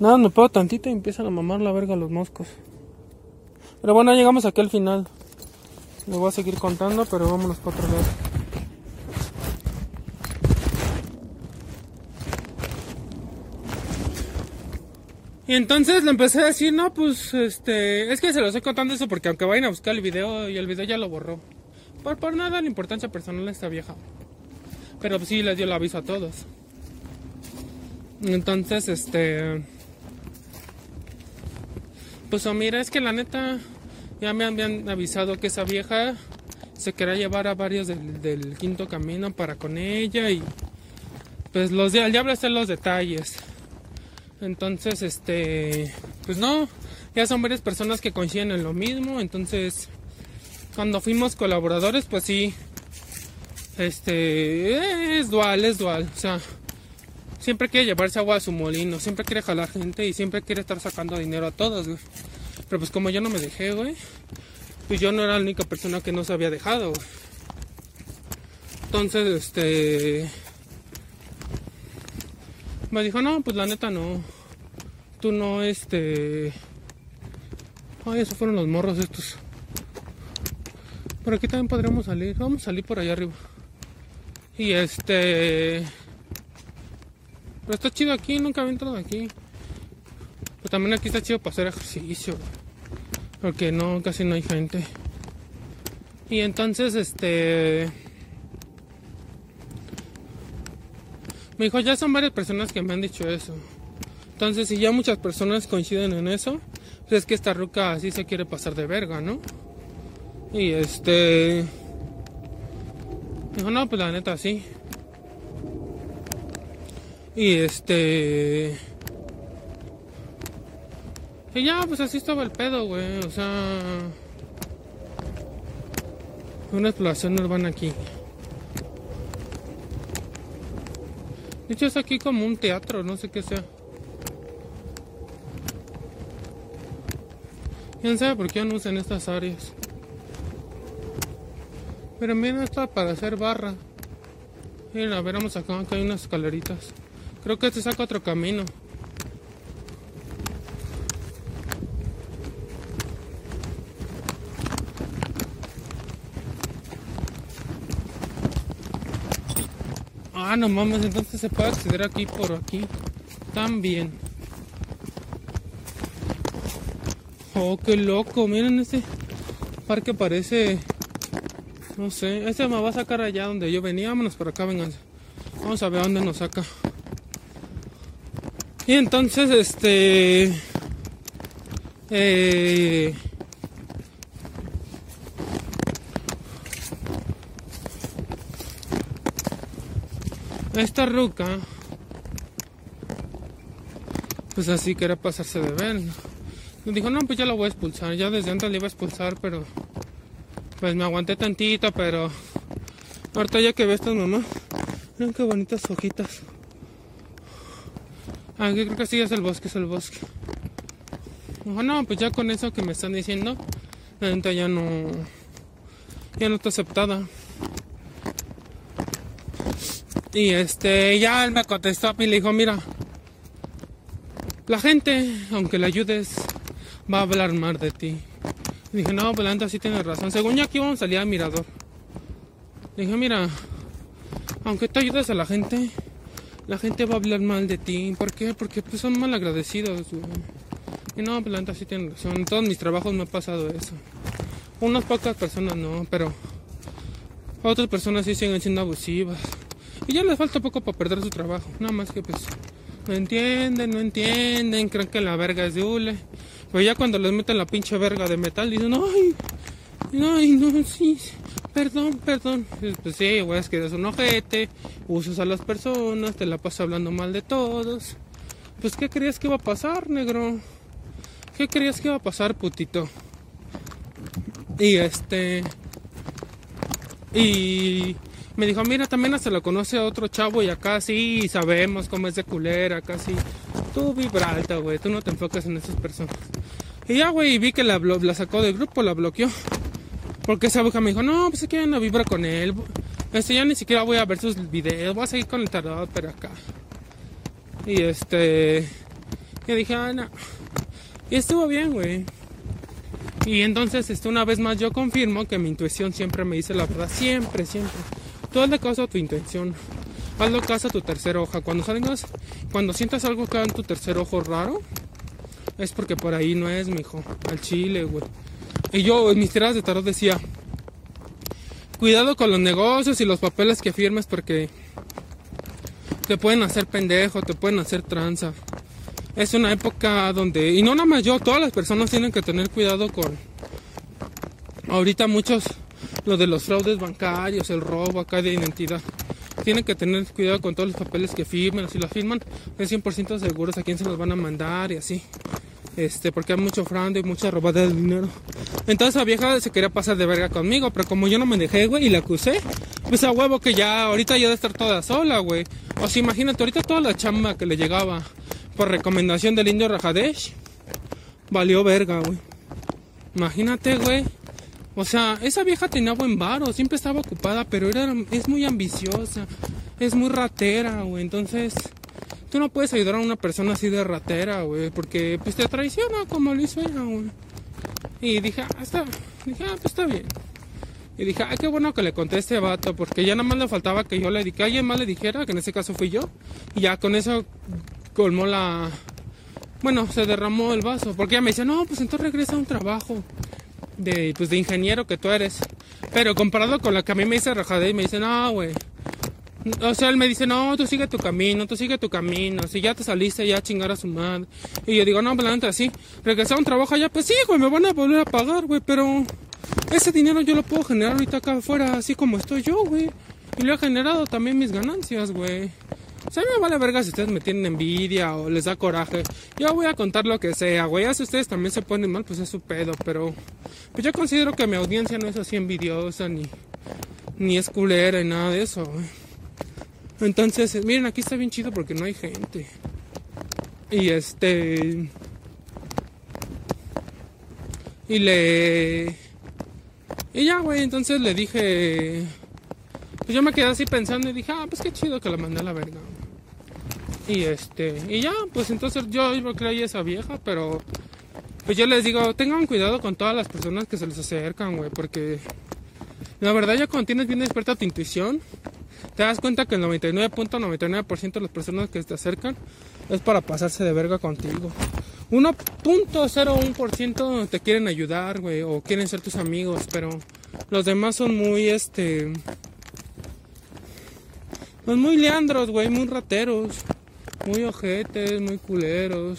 Nada, me puedo tantito y empiezan a mamar la verga los moscos. Pero bueno, llegamos aquí al final. Le voy a seguir contando, pero vámonos para otro lado. Y entonces le empecé a decir, no, pues, este, es que se lo estoy contando eso porque aunque vayan a buscar el video y el video ya lo borró. Por, por nada la importancia personal a esta vieja. Pero pues sí les dio el aviso a todos. Entonces, este... Pues oh, mira, es que la neta ya me habían avisado que esa vieja se quería llevar a varios del, quinto camino para con ella y pues los al diablo están los detalles. Entonces, este, pues no, ya son varias personas que coinciden en lo mismo. Entonces, cuando fuimos colaboradores, pues sí, este, es dual, es dual. O sea, siempre quiere llevarse agua a su molino, siempre quiere jalar gente y siempre quiere estar sacando dinero a todos, güey. Pero pues como yo no me dejé, güey, pues yo no era la única persona que no se había dejado. Entonces, este... Me dijo, no, pues la neta no. Tú no, este... Ay, esos fueron los morros estos. Por aquí también podremos salir. Vamos a salir por allá arriba. Y este... Pero está chido aquí, nunca había entrado aquí. Pero también aquí está chido para hacer ejercicio. Porque no, casi no hay gente. Y entonces, este... Me dijo, ya son varias personas que me han dicho eso. Entonces, si ya muchas personas coinciden en eso, pues es que esta ruca así se quiere pasar de verga, ¿no? Y este... Dijo, no, pues la neta, sí. Y este... Y ya, pues así estaba el pedo, güey. O sea... Una exploración urbana aquí. De hecho es aquí como un teatro, no sé qué sea. ¿Quién sabe por qué no usan estas áreas? Pero miren, esto para hacer barra. Miren, a ver, vamos acá, acá hay unas escaleritas. Creo que este saca otro camino. Ah, no mames, entonces se puede acceder aquí por aquí. También. Oh, qué loco. Miren este parque parece... No sé, este me va a sacar allá donde yo venía. Vámonos por acá, vengan. Vamos a ver dónde nos saca. Y entonces, este... Eh, esta ruca pues así quería pasarse de ver me dijo no pues ya la voy a expulsar ya desde antes la iba a expulsar pero pues me aguanté tantito pero ahorita ya que ve estas mamá miren qué bonitas hojitas ah creo que sí es el bosque es el bosque dijo no pues ya con eso que me están diciendo la neta ya no ya no está aceptada y este, ya él me contestó y le dijo, mira, la gente, aunque le ayudes, va a hablar mal de ti. Y dije, no, Belanda pues sí tiene razón. Según yo aquí vamos a salir al mirador. Le dije, mira, aunque tú ayudes a la gente, la gente va a hablar mal de ti. ¿Por qué? Porque pues, son mal agradecidos. Y no, pues sí tiene razón. En todos mis trabajos me ha pasado eso. Unas pocas personas no, pero otras personas sí siguen siendo abusivas. Y ya les falta poco para perder su trabajo. Nada más que pues no entienden, no entienden, creen que la verga es de hule. Pero ya cuando les meten la pinche verga de metal dicen, ay, ay, no, sí, perdón, perdón. Pues sí, güey, es que eres un ojete, usas a las personas, te la pasas hablando mal de todos. Pues ¿qué creías que iba a pasar, negro? ¿Qué creías que iba a pasar, putito? Y este... Y me dijo, mira, también hasta lo conoce a otro chavo y acá sí sabemos cómo es de culera, casi. Tú vibra alta, güey, tú no te enfocas en esas personas. Y ya, güey, vi que la, la sacó del grupo, la bloqueó. Porque esa boca me dijo, no, pues es que no vibra con él. Este, ya ni siquiera voy a ver sus videos, voy a seguir con el tarot, pero acá. Y este... Y dije, ah, no. Y estuvo bien, güey. Y entonces, este, una vez más, yo confirmo que mi intuición siempre me dice la verdad. Siempre, siempre. Tú hazle caso a tu intención. Hazle caso a tu tercer hoja. Cuando salgas, cuando sientas algo que en tu tercer ojo raro, es porque por ahí no es, mijo. Al chile, güey. Y yo en mis tiradas de tarot decía, cuidado con los negocios y los papeles que firmes porque te pueden hacer pendejo, te pueden hacer tranza es una época donde, y no nada más yo, todas las personas tienen que tener cuidado con, ahorita muchos, lo de los fraudes bancarios, el robo acá de identidad. Tienen que tener cuidado con todos los papeles que firmen, si los firman, es 100% seguros a quién se los van a mandar y así. Este, porque hay mucho fraude y mucha robada de dinero. Entonces la vieja se quería pasar de verga conmigo, pero como yo no me dejé, güey, y la acusé, pues a huevo que ya, ahorita ya de estar toda sola, güey. O sea, imagínate, ahorita toda la chamba que le llegaba por recomendación del indio Rajadesh, valió verga, güey. Imagínate, güey. O sea, esa vieja tenía buen varo, siempre estaba ocupada, pero era, es muy ambiciosa, es muy ratera, güey. Entonces, tú no puedes ayudar a una persona así de ratera, güey, porque pues te traiciona como lo hizo ella, güey. Y dije, ah, está, dije, ah, pues está bien. Y dije, ay, qué bueno que le conté a este vato, porque ya nada más le faltaba que yo le que alguien más le dijera, que en ese caso fui yo, y ya con eso colmó la... Bueno, se derramó el vaso, porque ella me dice, no, pues entonces regresa a un trabajo de, pues, de ingeniero que tú eres. Pero comparado con la que a mí me dice Rajade, me dice, no, güey. O sea, él me dice, no, tú sigue tu camino, tú sigue tu camino. Si ya te saliste, ya chingar a su madre. Y yo digo, no, pues la así. Regresar a un trabajo allá, pues sí, güey, me van a volver a pagar, güey, pero ese dinero yo lo puedo generar ahorita acá afuera, así como estoy yo, güey. Y lo he generado también mis ganancias, güey. O sea, me vale verga si ustedes me tienen envidia o les da coraje. Yo voy a contar lo que sea, güey. Ya si ustedes también se ponen mal, pues es su pedo. Pero pues yo considero que mi audiencia no es así envidiosa ni, ni es culera y nada de eso, güey. Entonces, miren, aquí está bien chido porque no hay gente. Y este... Y le... Y ya, güey, entonces le dije... Pues yo me quedé así pensando y dije, ah, pues qué chido que la mandé a la verga. Y este, y ya, pues entonces yo, yo creí esa vieja, pero pues yo les digo, tengan cuidado con todas las personas que se les acercan, güey, porque la verdad ya cuando tienes bien despierta tu intuición, te das cuenta que el 99.99% de las personas que te acercan es para pasarse de verga contigo. 1.01% te quieren ayudar, güey, o quieren ser tus amigos, pero los demás son muy, este, pues muy leandros, güey, muy rateros. Muy ojetes, muy culeros.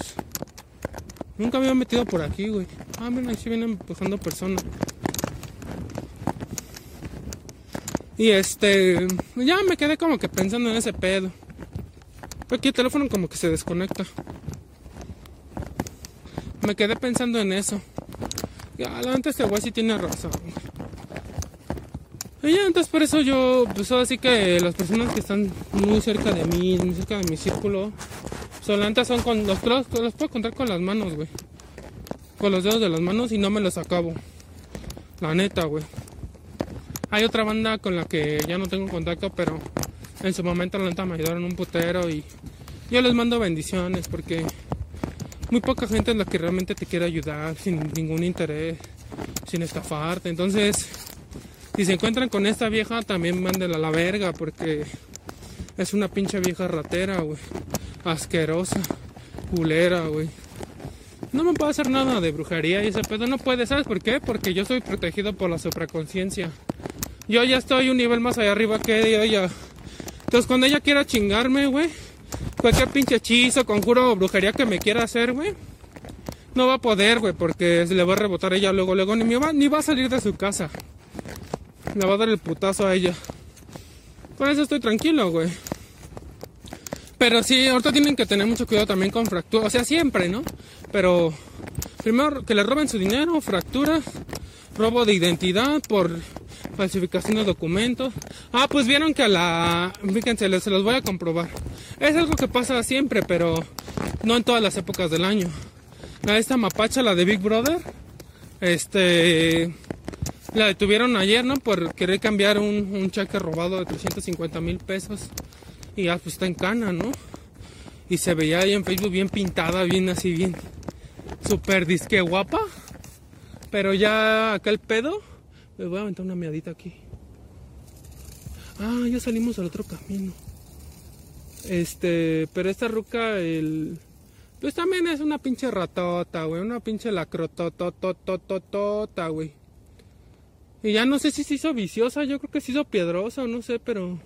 Nunca me había metido por aquí, güey. Ah, mira, ahí sí vienen empujando personas. Y este, ya me quedé como que pensando en ese pedo. Aquí el teléfono como que se desconecta. Me quedé pensando en eso. Ya, la este güey sí tiene razón. Y ya, entonces por eso yo, pues así que las personas que están muy cerca de mí, muy cerca de mi círculo, solamente son con los, los, los puedo contar con las manos, güey. Con los dedos de las manos y no me los acabo. La neta, güey. Hay otra banda con la que ya no tengo contacto, pero en su momento la neta me ayudaron un putero y yo les mando bendiciones porque muy poca gente es la que realmente te quiere ayudar sin ningún interés, sin estafarte. Entonces, si se encuentran con esta vieja, también mándenla a la verga, porque es una pinche vieja ratera, güey. Asquerosa, culera, güey. No me puedo hacer nada de brujería y ese pedo no puede, ¿sabes por qué? Porque yo soy protegido por la supraconciencia. Yo ya estoy un nivel más allá arriba que ella. Entonces cuando ella quiera chingarme, güey, cualquier pinche hechizo, conjuro o brujería que me quiera hacer, güey, no va a poder, güey, porque se le va a rebotar ella luego, luego, ni, va, ni va a salir de su casa. Le va a dar el putazo a ella. Por eso estoy tranquilo, güey. Pero sí, ahorita tienen que tener mucho cuidado también con fracturas. O sea, siempre, ¿no? Pero primero que le roben su dinero, fracturas, robo de identidad por falsificación de documentos. Ah, pues vieron que a la... Fíjense, se los voy a comprobar. Es algo que pasa siempre, pero no en todas las épocas del año. A esta mapacha, la de Big Brother, este la detuvieron ayer, ¿no? Por querer cambiar un, cheque robado de 350 mil pesos. Y ya pues está en cana, ¿no? Y se veía ahí en Facebook bien pintada, bien así, bien super disque guapa. Pero ya acá el pedo. Me voy a aventar una miadita aquí. Ah, ya salimos al otro camino. Este, pero esta ruca, el. Pues también es una pinche ratota, güey. Una pinche lacrotototototota, güey. Y ya no sé si se hizo viciosa, yo creo que se hizo piedrosa o no sé, pero.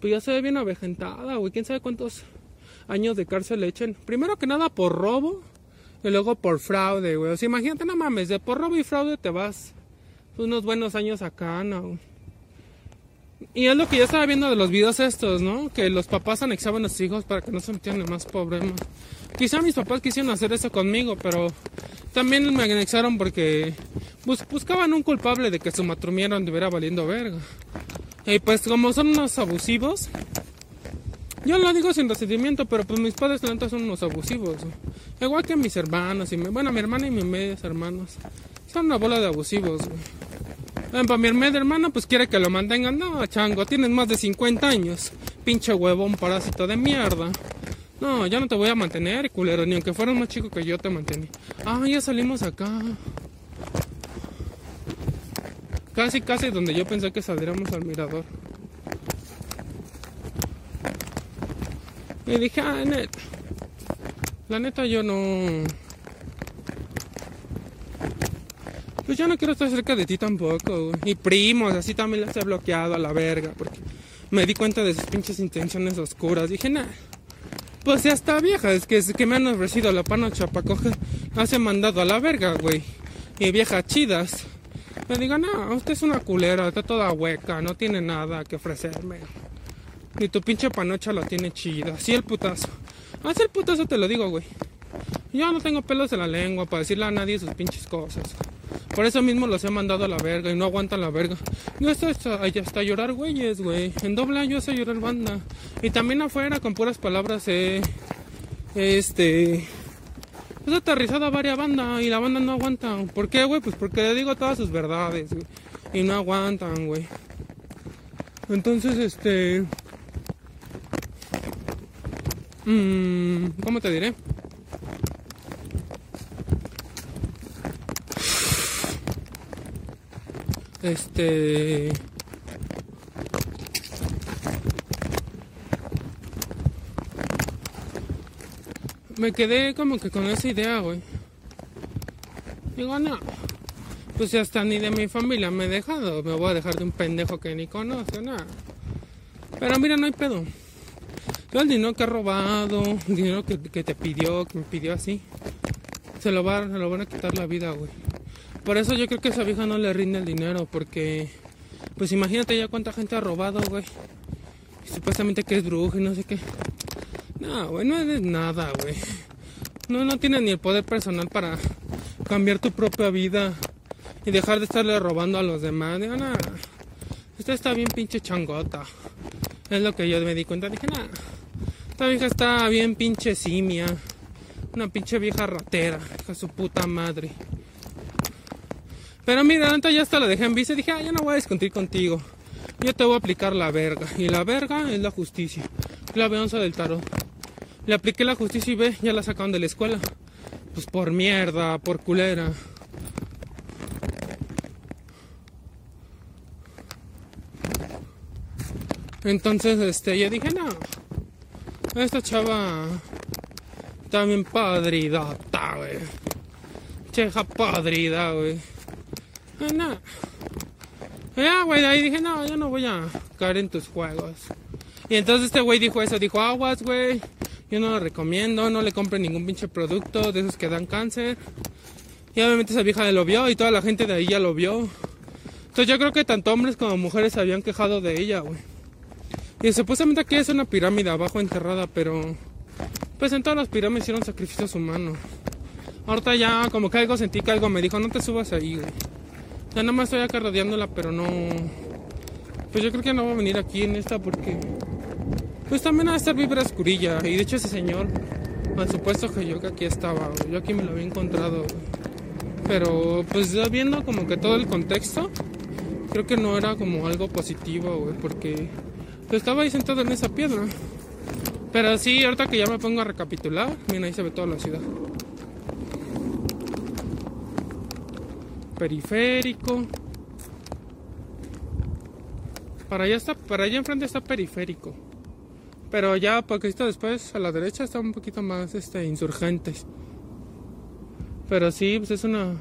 Pues ya se ve bien avejentada, güey. Quién sabe cuántos años de cárcel le echen. Primero que nada por robo y luego por fraude, güey. O sea, imagínate, no mames, de por robo y fraude te vas unos buenos años acá, no. Y es lo que yo estaba viendo de los videos estos, ¿no? Que los papás anexaban a sus hijos para que no se metieran en más problemas. Quizá mis papás quisieron hacer eso conmigo, pero también me anexaron porque buscaban un culpable de que su matrimonio anduviera valiendo verga. Y pues como son unos abusivos, yo lo digo sin resentimiento, pero pues mis padres son unos abusivos. Igual que mis hermanos, y bueno, mi hermana y mis medios hermanos. Son una bola de abusivos, para mi hermana, pues quiere que lo mantengan. No, chango, tienes más de 50 años. Pinche huevón parásito de mierda. No, ya no te voy a mantener, culero. Ni aunque fueras más chico que yo te mantenía. Ah, ya salimos acá. Casi, casi donde yo pensé que saldríamos al mirador. Y dije, ah, neta. La neta yo no... Pues yo no quiero estar cerca de ti tampoco, Y primos, así también las he bloqueado a la verga, porque me di cuenta de sus pinches intenciones oscuras. Dije, nah, pues ya está vieja, es que, es que me han ofrecido la panocha para coger, hace mandado a la verga, güey. Y viejas chidas. Me digo, no, usted es una culera, está toda hueca, no tiene nada que ofrecerme. Ni tu pinche panocha la tiene chida. Así el putazo. Así el putazo te lo digo, güey. Yo no tengo pelos en la lengua para decirle a nadie sus pinches cosas. Por eso mismo los he mandado a la verga y no aguantan la verga. No hasta, hasta llorar güeyes, güey. En doble yo sé llorar banda. Y también afuera con puras palabras eh, este pues aterrizado a varias bandas y la banda no aguanta. ¿Por qué, güey? Pues porque le digo todas sus verdades. Y no aguantan, güey. Entonces, este... Mmm, ¿Cómo te diré? Este. Me quedé como que con esa idea, güey. Digo, no. Pues ya hasta ni de mi familia me he dejado. Me voy a dejar de un pendejo que ni conoce, nada. Pero mira, no hay pedo. Yo el dinero que ha robado, el dinero que, que te pidió, que me pidió así, se lo, va, se lo van a quitar la vida, güey. Por eso yo creo que esa vieja no le rinde el dinero, porque, pues imagínate ya cuánta gente ha robado, güey. supuestamente que es bruja y no sé qué. No, güey, no es nada, güey. No, no tienes ni el poder personal para cambiar tu propia vida y dejar de estarle robando a los demás. Digo, nada, esta está bien pinche changota. Es lo que yo me di cuenta. Dije, nada, esta vieja está bien pinche simia. Una pinche vieja ratera, hija su puta madre. Pero mira, antes ya hasta la dejé en y dije, ah, ya no voy a discutir contigo. Yo te voy a aplicar la verga. Y la verga es la justicia. La onza del tarot. Le apliqué la justicia y ve, ya la sacaron de la escuela. Pues por mierda, por culera. Entonces, este, yo dije, no. Esta chava también padridota, güey. Cheja padrida, güey. Ah, no. Ya, güey, ahí dije, no, yo no voy a caer en tus juegos. Y entonces este güey dijo eso, dijo, aguas, güey, yo no lo recomiendo, no le compre ningún pinche producto de esos que dan cáncer. Y obviamente esa vieja lo vio y toda la gente de ahí ya lo vio. Entonces yo creo que tanto hombres como mujeres se habían quejado de ella, güey. Y supuestamente aquí es una pirámide abajo enterrada, pero pues en todas las pirámides hicieron sacrificios humanos. Ahorita ya como que algo sentí que algo me dijo, no te subas ahí, güey. Ya nada más estoy acá rodeándola, pero no. Pues yo creo que no va a venir aquí en esta porque. Pues también a estar vibra oscurilla. Y de hecho, ese señor, al supuesto que yo que aquí estaba, yo aquí me lo había encontrado. Pero pues ya viendo como que todo el contexto, creo que no era como algo positivo, güey, porque estaba ahí sentado en esa piedra. Pero sí, ahorita que ya me pongo a recapitular, mira, ahí se ve toda la ciudad. Periférico. Para allá está, para allá enfrente está periférico. Pero ya poquito después a la derecha está un poquito más este insurgentes. Pero sí, pues es una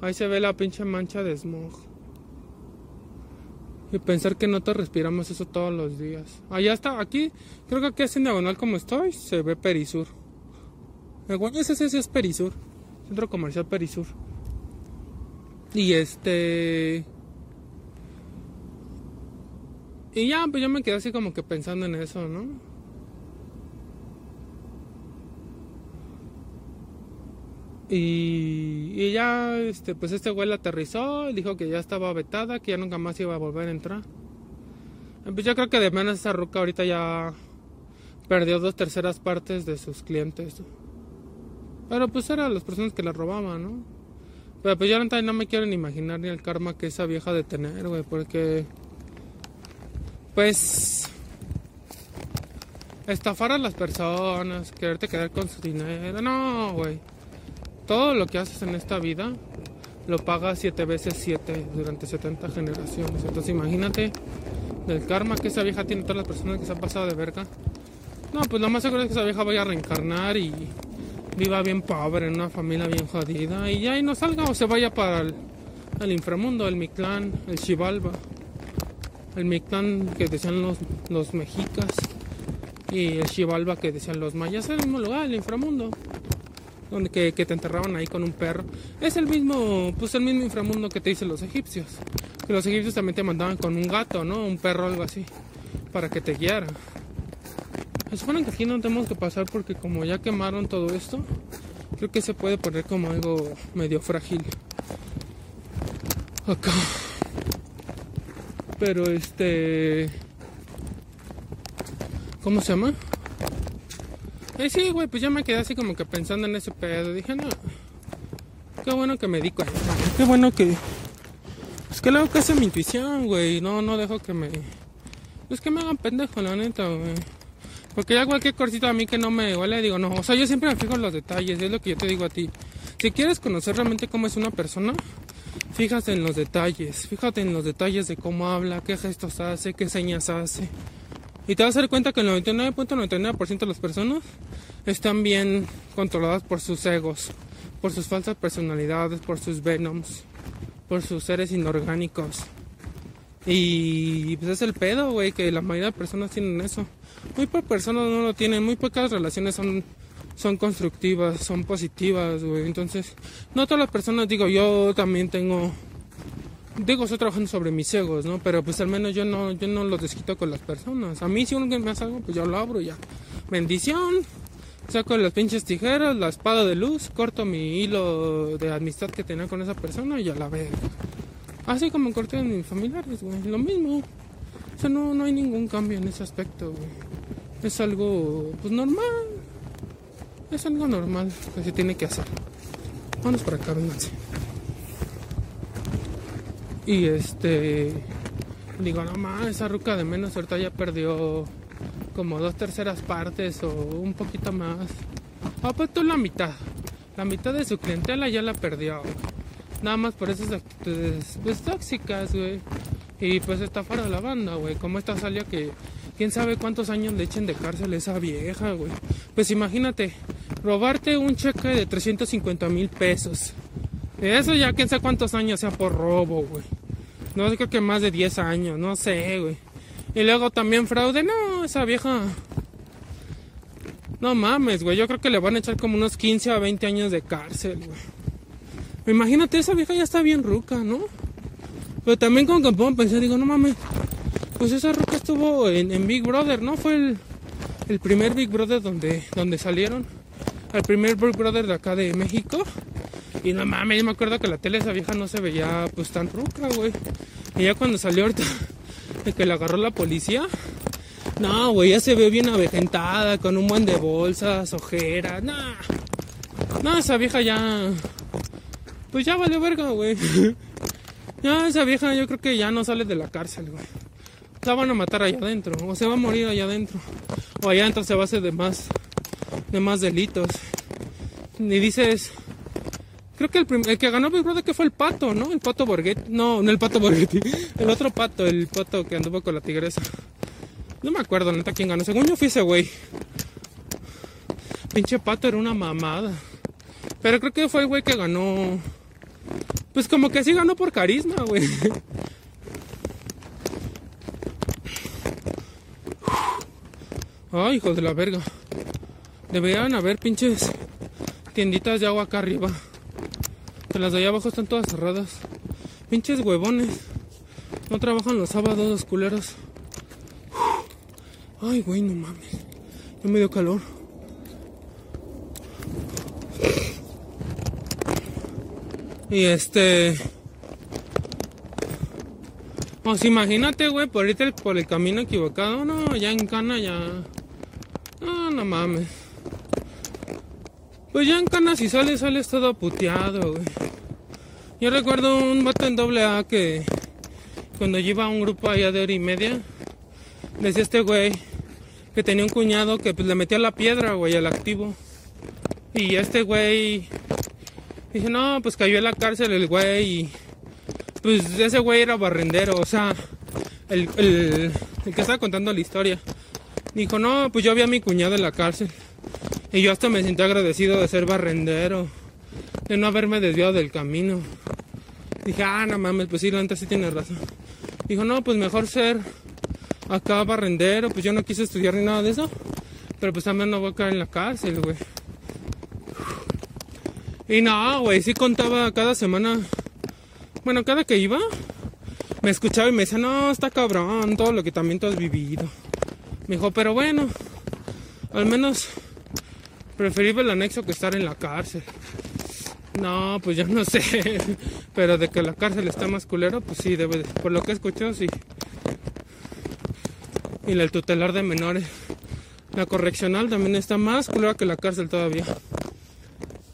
ahí se ve la pinche mancha de smog. Y pensar que no te respiramos eso todos los días. Allá está, aquí, creo que aquí es en diagonal como estoy, se ve Perisur. Ese, ese es Perisur. Centro comercial Perisur. Y este. Y ya, pues yo me quedé así como que pensando en eso, ¿no? Y, y ya, este, pues este güey la aterrizó dijo que ya estaba vetada, que ya nunca más iba a volver a entrar. Pues yo creo que de menos esa ruca ahorita ya perdió dos terceras partes de sus clientes. Pero pues eran las personas que la robaban, ¿no? Pero pues yo no me quiero ni imaginar ni el karma que esa vieja de tener, güey, porque... Pues... Estafar a las personas, quererte quedar con su dinero, no, güey todo lo que haces en esta vida lo pagas siete veces siete durante 70 generaciones. Entonces imagínate del karma que esa vieja tiene todas las personas que se han pasado de verga. No, pues lo más seguro es que esa vieja vaya a reencarnar y viva bien pobre en una familia bien jodida y ya y no salga o se vaya para el, inframundo, el Mictlán, el Xibalba, el Mictlán que decían los, los mexicas y el Xibalba que decían los mayas, es el mismo lugar, el inframundo donde que, te enterraban ahí con un perro. Es el mismo, pues el mismo inframundo que te dicen los egipcios. Que los egipcios también te mandaban con un gato, ¿no? Un perro algo así, para que te guiara. Se supone que aquí no tenemos que pasar porque como ya quemaron todo esto, creo que se puede poner como algo medio frágil. Acá. Pero este... ¿Cómo se llama? Eh, sí, güey, pues ya me quedé así como que pensando en ese pedo. Dije, no, qué bueno que me di cuenta. Qué bueno que. Es que luego que hace mi intuición, güey. No, no dejo que me. Pues que me hagan pendejo, la neta, güey. Porque ya cualquier cortito a mí que no me huele, digo, no. O sea, yo siempre me fijo en los detalles, es lo que yo te digo a ti. Si quieres conocer realmente cómo es una persona, fíjate en los detalles. Fíjate en los detalles de cómo habla, qué gestos hace, qué señas hace. Y te vas a dar cuenta que el 99.99% de las personas están bien controladas por sus egos, por sus falsas personalidades, por sus venoms, por sus seres inorgánicos. Y pues es el pedo, güey, que la mayoría de personas tienen eso. Muy pocas personas no lo tienen, muy pocas relaciones son, son constructivas, son positivas, güey. Entonces, no todas las personas, digo, yo también tengo digo, estoy trabajando sobre mis egos, ¿no? Pero pues al menos yo no, yo no los desquito con las personas. A mí si uno me hace algo, pues yo lo abro ya. Bendición. Saco las pinches tijeras, la espada de luz, corto mi hilo de amistad que tenía con esa persona y ya la veo. Así como corté a mis familiares, güey. Lo mismo. O sea, no, no hay ningún cambio en ese aspecto, güey. Es algo, pues normal. Es algo normal que se tiene que hacer. Vamos para acá, vénganse. Y este. Digo, no más, esa ruca de menos ahorita ya perdió como dos terceras partes o un poquito más. Ah, pues la mitad. La mitad de su clientela ya la perdió. Nada más por esas actitudes pues, tóxicas, güey. Y pues está fuera de la banda, güey. Como esta salió que quién sabe cuántos años le echen de cárcel esa vieja, güey. Pues imagínate, robarte un cheque de 350 mil pesos eso ya quién sabe cuántos años sea por robo, güey. No creo que más de 10 años, no sé, güey. Y luego también fraude, no, esa vieja. No mames, güey. Yo creo que le van a echar como unos 15 a 20 años de cárcel, güey. Imagínate, esa vieja ya está bien ruca, ¿no? Pero también como que puedo pensar, digo, no mames. Pues esa ruca estuvo en, Big Brother, ¿no? Fue el, el primer Big Brother donde, donde salieron. El primer Big Brother de acá de México. Y no mames, yo me acuerdo que la tele esa vieja no se veía pues tan ruca, güey. Y ya cuando salió ahorita de que la agarró la policía, no, güey, ya se ve bien avejentada, con un buen de bolsas, ojeras, no. No, esa vieja ya. Pues ya vale verga, güey. Ya esa vieja yo creo que ya no sale de la cárcel, güey. La van a matar allá adentro, o se va a morir allá adentro. O allá entonces se base de más, de más delitos. Y dices, creo que el, el que ganó Big Brother que fue el pato, ¿no? El pato Borghetti. No, no el pato Borghetti. El otro pato, el pato que anduvo con la tigresa. No me acuerdo, neta, quién ganó. Según yo fui ese güey. Pinche pato era una mamada. Pero creo que fue el güey que ganó. Pues como que sí ganó por carisma, güey. Ay, hijos de la verga. Deberían haber pinches tienditas de agua acá arriba. Que las de allá abajo están todas cerradas. Pinches huevones. No trabajan los sábados los culeros. Ay, güey, no mames. Ya me dio calor. Y este. Pues imagínate, güey, por irte por el camino equivocado. No, ya en cana ya. No, no mames. Pues ya en cana si sales, sales todo puteado, güey. Yo recuerdo un vato en doble A que cuando yo iba a un grupo allá de hora y media, decía este güey que tenía un cuñado que pues le metía la piedra, güey, al activo. Y este güey dije, no, pues cayó en la cárcel el güey y pues ese güey era barrendero, o sea, el, el, el que estaba contando la historia. Dijo, no, pues yo vi a mi cuñado en la cárcel. Y yo hasta me sentí agradecido de ser barrendero, de no haberme desviado del camino. Dije, ah, no mames, pues sí, la neta sí tiene razón. Dijo, no, pues mejor ser acá barrendero, pues yo no quise estudiar ni nada de eso. Pero pues también no voy a caer en la cárcel, güey. Y no, güey, sí contaba cada semana. Bueno, cada que iba, me escuchaba y me decía, no, está cabrón, todo lo que también tú has vivido. Me dijo, pero bueno, al menos preferible el anexo que estar en la cárcel. No, pues yo no sé. Pero de que la cárcel está más culero, pues sí, debe de. Por lo que he escuchado, sí. Y el tutelar de menores. La correccional también está más culera que la cárcel todavía.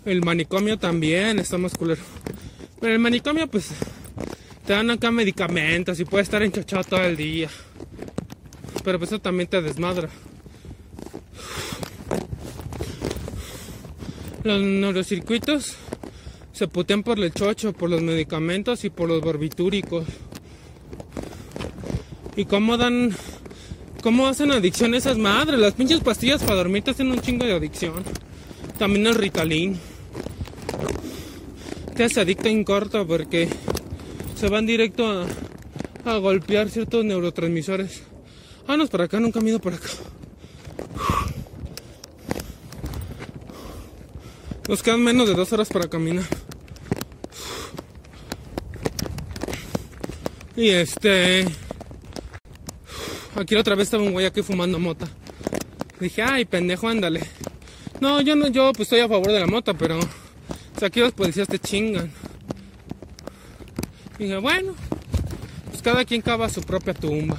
El manicomio también está más culero. Pero el manicomio, pues, te dan acá medicamentos y puedes estar enchochado todo el día. Pero pues eso también te desmadra. Los neurocircuitos se putean por el chocho, por los medicamentos y por los barbitúricos. ¿Y cómo dan, cómo hacen adicción esas madres? Las pinches pastillas para dormir te hacen un chingo de adicción. También el Ritalin. Te hace adicto en corto porque se van directo a, golpear ciertos neurotransmisores. Vámonos para acá, nunca me he por acá. Nos quedan menos de dos horas para caminar. Y este. Aquí otra vez estaba un güey aquí fumando mota. Dije, ay, pendejo, ándale. No, yo no, yo pues estoy a favor de la mota, pero. O sea, aquí los policías te chingan. Dije, bueno, pues cada quien cava su propia tumba.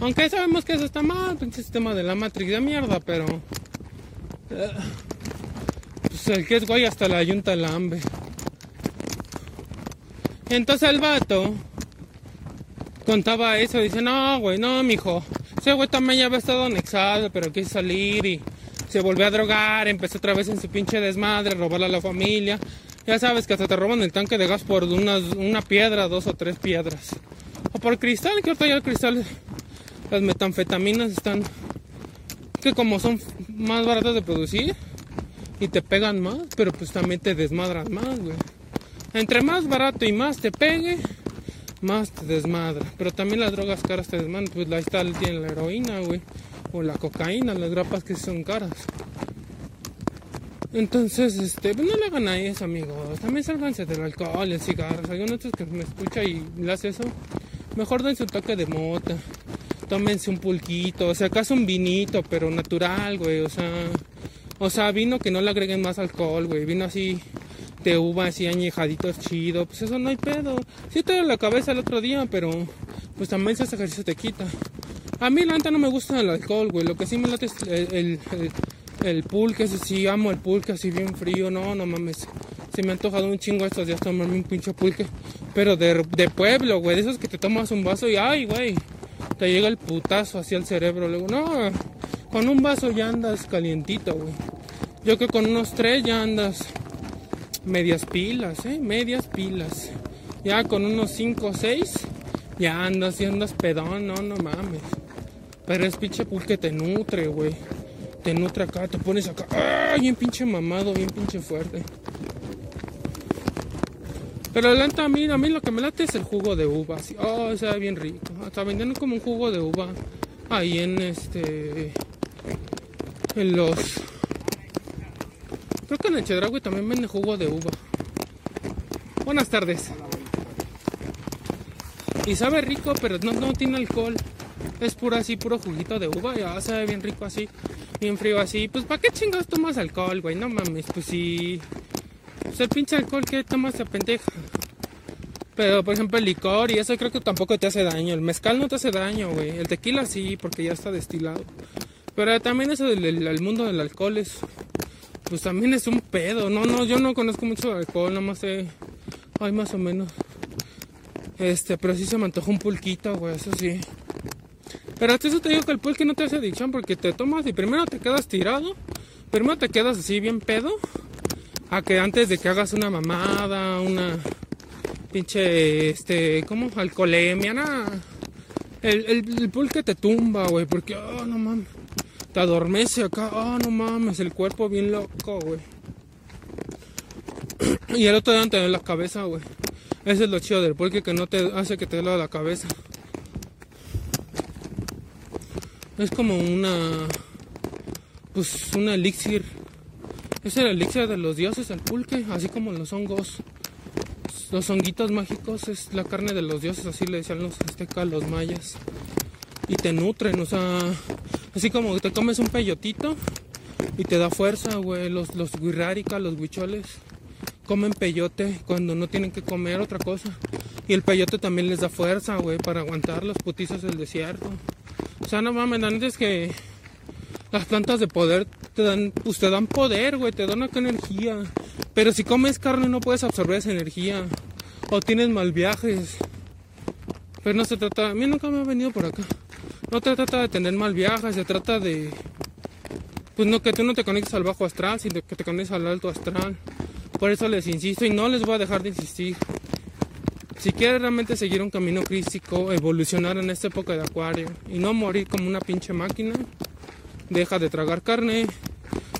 Aunque sabemos que eso está mal, pinche sistema de la Matrix de mierda, pero. eh, el que es güey hasta la yunta la hambre. Entonces el vato contaba eso, dice, no, güey, no, mijo. Ese güey también ya había estado anexado, pero quiso salir y se volvió a drogar, empezó otra vez en su pinche desmadre, robarle a la familia. Ya sabes que hasta te roban el tanque de gas por unas, una piedra, dos o tres piedras. O por cristal, que ahorita ya el cristal, las metanfetaminas están, que como son más baratas de producir y te pegan más, pero pues también te desmadran más, güey. Entre más barato y más te pegue, más te desmadra. Pero también las drogas caras te desmadran. Pues ahí está, tiene la heroína, güey. O la cocaína, las grapas que son caras. Entonces, este, pues no le hagan a eso, amigos. También sálganse del alcohol, el cigarro. Hay uno que me escucha y le hace eso. Mejor dense un toque de mota. Tómense un pulquito. O sea, acaso un vinito, pero natural, güey. O sea, o sea, vino que no le agreguen más alcohol, güey. Vino así de uva, así añejaditos chido. Pues eso no hay pedo. Sí te la cabeza el otro día, pero pues también ese ejercicio te quita. A mí la neta no me gusta el alcohol, güey. Lo que sí me late es el, el, el, el pulque, ese sí amo el pulque así bien frío. No, no mames. Se me ha antojado un chingo estos días tomarme un pinche pulque. Pero de, de pueblo, güey. De esos que te tomas un vaso y ay, güey. Te llega el putazo hacia el cerebro. Luego, no. Con un vaso ya andas calientito, güey. Yo que con unos tres ya andas medias pilas, ¿eh? Medias pilas. Ya con unos cinco o seis ya andas, ya andas pedón, no, no mames. Pero es pinche pulque te nutre, güey. Te nutre acá, te pones acá. ¡Ah! Bien pinche mamado, bien pinche fuerte. Pero la neta, a mí, a mí lo que me late es el jugo de uva. Así. Oh, o sea, bien rico. Hasta vendiendo como un jugo de uva ahí en este. En los. Creo que en el Chedragui también vende jugo de uva. Buenas tardes. Y sabe rico, pero no, no tiene alcohol. Es puro así, puro juguito de uva. Ya sabe bien rico así, bien frío así. Pues, ¿para qué chingados tomas alcohol, güey? No mames, pues si. Pues el pinche alcohol que tomas se pendeja. Pero, por ejemplo, el licor y eso creo que tampoco te hace daño. El mezcal no te hace daño, güey. El tequila sí, porque ya está destilado. Pero también eso del, mundo del alcohol es. Pues también es un pedo. No, no, yo no conozco mucho alcohol, nomás sé. Ay, más o menos. Este, pero sí se me antojó un pulquito, güey, eso sí. Pero hasta eso te digo que el pulque no te hace adicción porque te tomas y primero te quedas tirado. Primero te quedas así bien pedo. A que antes de que hagas una mamada, una pinche, este, ¿cómo? Alcoholemia, nada. El, el, el pulque te tumba, güey, porque, oh, no mames. Te adormece acá, oh, no mames, el cuerpo bien loco, güey. Y el otro día te da la cabeza, güey. Ese es lo chido del pulque que no te hace que te duela la cabeza. Es como una. Pues un elixir. Es el elixir de los dioses, el pulque, así como los hongos. Los honguitos mágicos es la carne de los dioses, así le decían los aztecas, los mayas. Y te nutren, o sea, así como te comes un peyotito y te da fuerza, güey. Los, los los huicholes, comen peyote cuando no tienen que comer otra cosa. Y el peyote también les da fuerza, güey, para aguantar los putizos del desierto. O sea, no mames, la neta es que las plantas de poder te dan, pues te dan poder, güey, te dan acá energía. Pero si comes carne no puedes absorber esa energía. O tienes mal viajes. Pero no se trata, a mí nunca me ha venido por acá. No te trata de tener mal viajes, se trata de... Pues no, que tú no te conectes al bajo astral, sino que te conectes al alto astral. Por eso les insisto y no les voy a dejar de insistir. Si quieres realmente seguir un camino crístico, evolucionar en esta época de acuario y no morir como una pinche máquina, deja de tragar carne,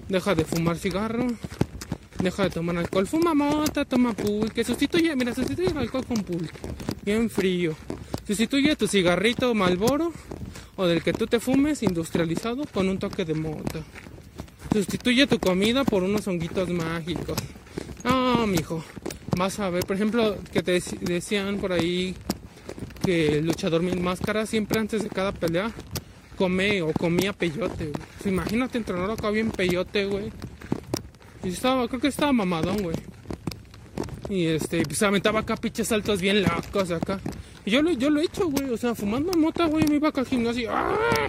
deja de fumar cigarro, deja de tomar alcohol, fuma mota, toma pulque, sustituye, mira, sustituye el alcohol con pulque, bien frío. Sustituye tu cigarrito Malboro o del que tú te fumes industrializado con un toque de mota. Sustituye tu comida por unos honguitos mágicos. No, mijo. Vas a ver, por ejemplo, que te dec- decían por ahí que el luchador mil máscaras siempre antes de cada pelea come o comía peyote, güey. Pues imagínate entrenar acá bien peyote, güey. Y estaba, creo que estaba mamadón, güey. Y este, pues aventaba acá pinches saltos bien locos acá. Y yo lo, yo lo he hecho, güey. O sea, fumando mota, güey, me iba acá al gimnasio. ¡ah!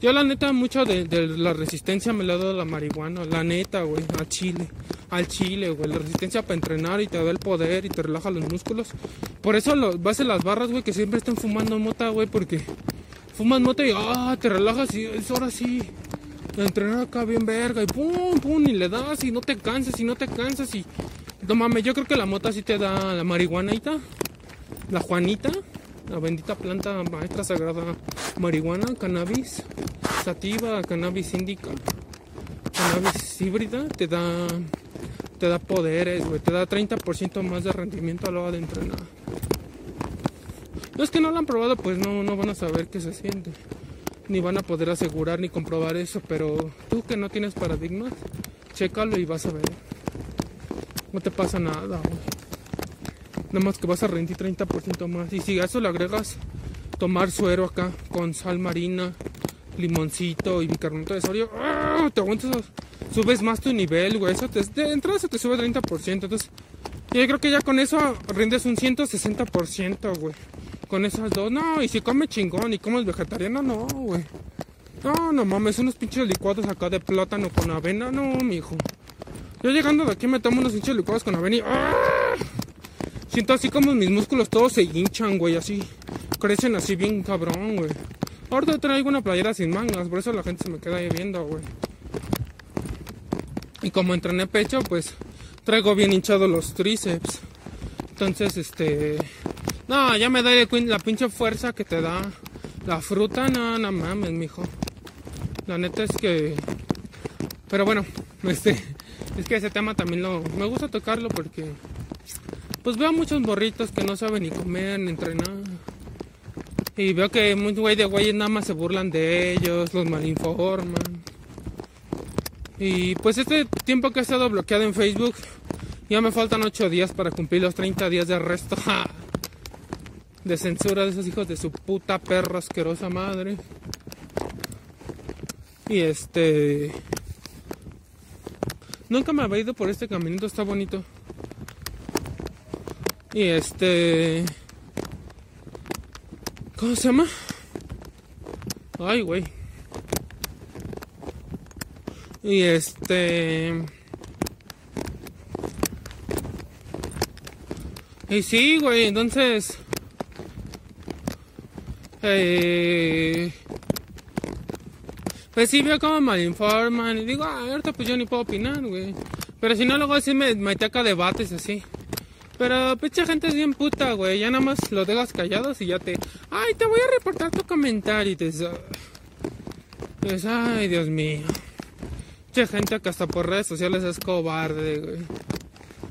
Yo la neta, mucho de, la resistencia me la dado la marihuana. La neta, güey, al chile. Al chile, güey. La resistencia para entrenar y te da el poder y te relaja los músculos. Por eso lo, vas en las barras, güey, que siempre estén fumando mota, güey, porque fumas mota y ah, te relajas y es ahora sí. Entrenar acá bien verga y pum, pum, y le das y no te cansas y no te cansas y... No mames, yo creo que la mota sí te da la marihuanita, la juanita, la bendita planta maestra sagrada marihuana, cannabis, sativa, cannabis indica, cannabis híbrida, te da, te da poderes, güey, te da 30% más de rendimiento a la hora de entrenar. Los que no lo han probado, pues no, no van a saber qué se siente. Ni van a poder asegurar ni comprobar eso. Pero tú que no tienes paradigmas, chécalo y vas a ver. No te pasa nada, güey. Nada más que vas a rendir 30% más. Y si a eso le agregas tomar suero acá con sal marina, limoncito y bicarbonato de sodio, ¡ah! te aguantas, subes más tu nivel, güey. Eso te, de entrada se te sube 30%. Entonces, yo creo que ya con eso rindes un 160%, güey. Con esas dos, no, y si come chingón y comes vegetariano, no, güey. No, no mames, unos pinches licuados acá de plátano con avena, no, mijo. Yo llegando de aquí me tomo unos pinches licuados con avena y ¡ah! Siento así como mis músculos todos se hinchan, güey, así. Crecen así bien cabrón, güey. Ahorita traigo una playera sin mangas, por eso la gente se me queda ahí viendo, güey. Y como entrené pecho, pues traigo bien hinchados los tríceps. Entonces, este... No, ya me da la pinche fuerza que te da la fruta. No, no mames, mijo. La neta es que... Pero bueno, este... Es que ese tema también lo... Me gusta tocarlo porque... Pues veo muchos borritos que no saben ni comer ni entrenar. Y veo que muchos güey de güeyes nada más se burlan de ellos, los malinforman. Y pues este tiempo que he estado bloqueado en Facebook, ya me faltan 8 días para cumplir los 30 días de arresto. De censura de esos hijos de su puta perra asquerosa madre. Y este... Nunca me había ido por este caminito, está bonito. Y este... ¿Cómo se llama? Ay, güey. Y este... Y sí, güey, entonces... Eh, pues sí veo como mal informan y digo, ah, ahorita pues yo ni puedo opinar, güey. Pero si no, luego sí me metí acá debates así. Pero pinche gente es bien puta, güey. Ya nada más lo dejas callados y ya te... Ay, te voy a reportar tu comentario y te... Pues, ay, Dios mío. Pinche gente que hasta por redes sociales es cobarde, güey.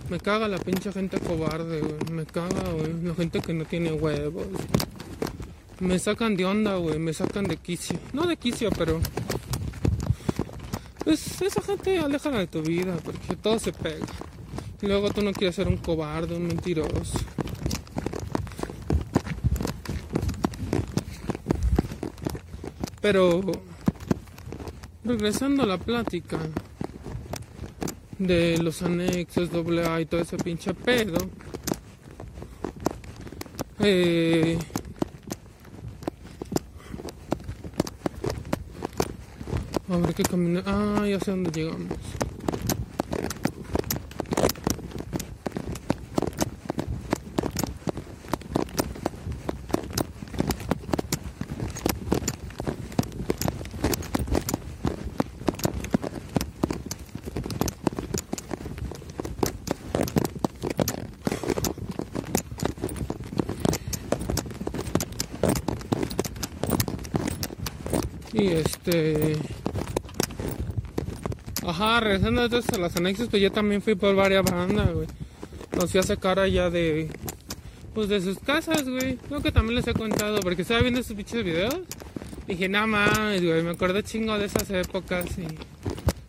Me caga la pinche gente cobarde, güey. Me caga, güey. La gente que no tiene huevos. Me sacan de onda, güey. Me sacan de quicio. No de quicio, pero... Pues esa gente aléjala de tu vida, porque todo se pega. Luego tú no quieres ser un cobarde, un mentiroso. Pero regresando a la plática de los anexos doble y todo ese pinche pedo. Eh, a ver qué camino. Ah, ya sé dónde llegamos. Y este. Ajá, regresando entonces a las anexos, pues yo también fui por varias bandas, güey. Los fui a sacar allá de. Pues de sus casas, güey. Creo que también les he contado, porque estaba viendo esos pinches videos. Dije, nada más, güey, me acordé chingo de esas épocas y.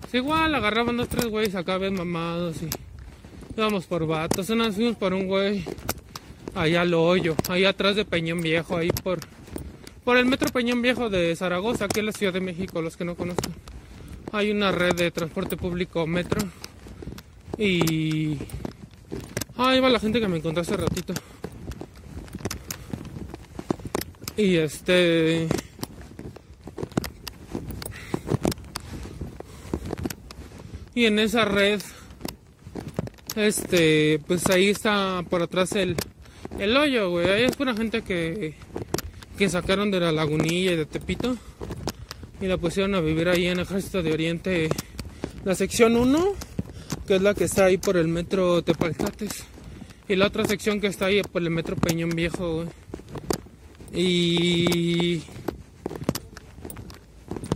Pues igual agarraban dos, tres güeyes acá bien mamados y. Íbamos por vatos. Una fuimos por un güey. Allá al hoyo, ahí atrás de Peñón Viejo, ahí por por el Metro Peñón Viejo de Zaragoza, aquí en la Ciudad de México, los que no conozcan. Hay una red de transporte público metro. Y... ahí va la gente que me encontré hace ratito. Y este... Y en esa red, este, pues ahí está por atrás el, el hoyo, güey. Ahí es pura gente que que sacaron de la lagunilla y de Tepito y la pusieron a vivir ahí en Ejército de Oriente, la sección 1, que es la que está ahí por el metro Tepalcates, y la otra sección que está ahí por el metro Peñón Viejo, Y.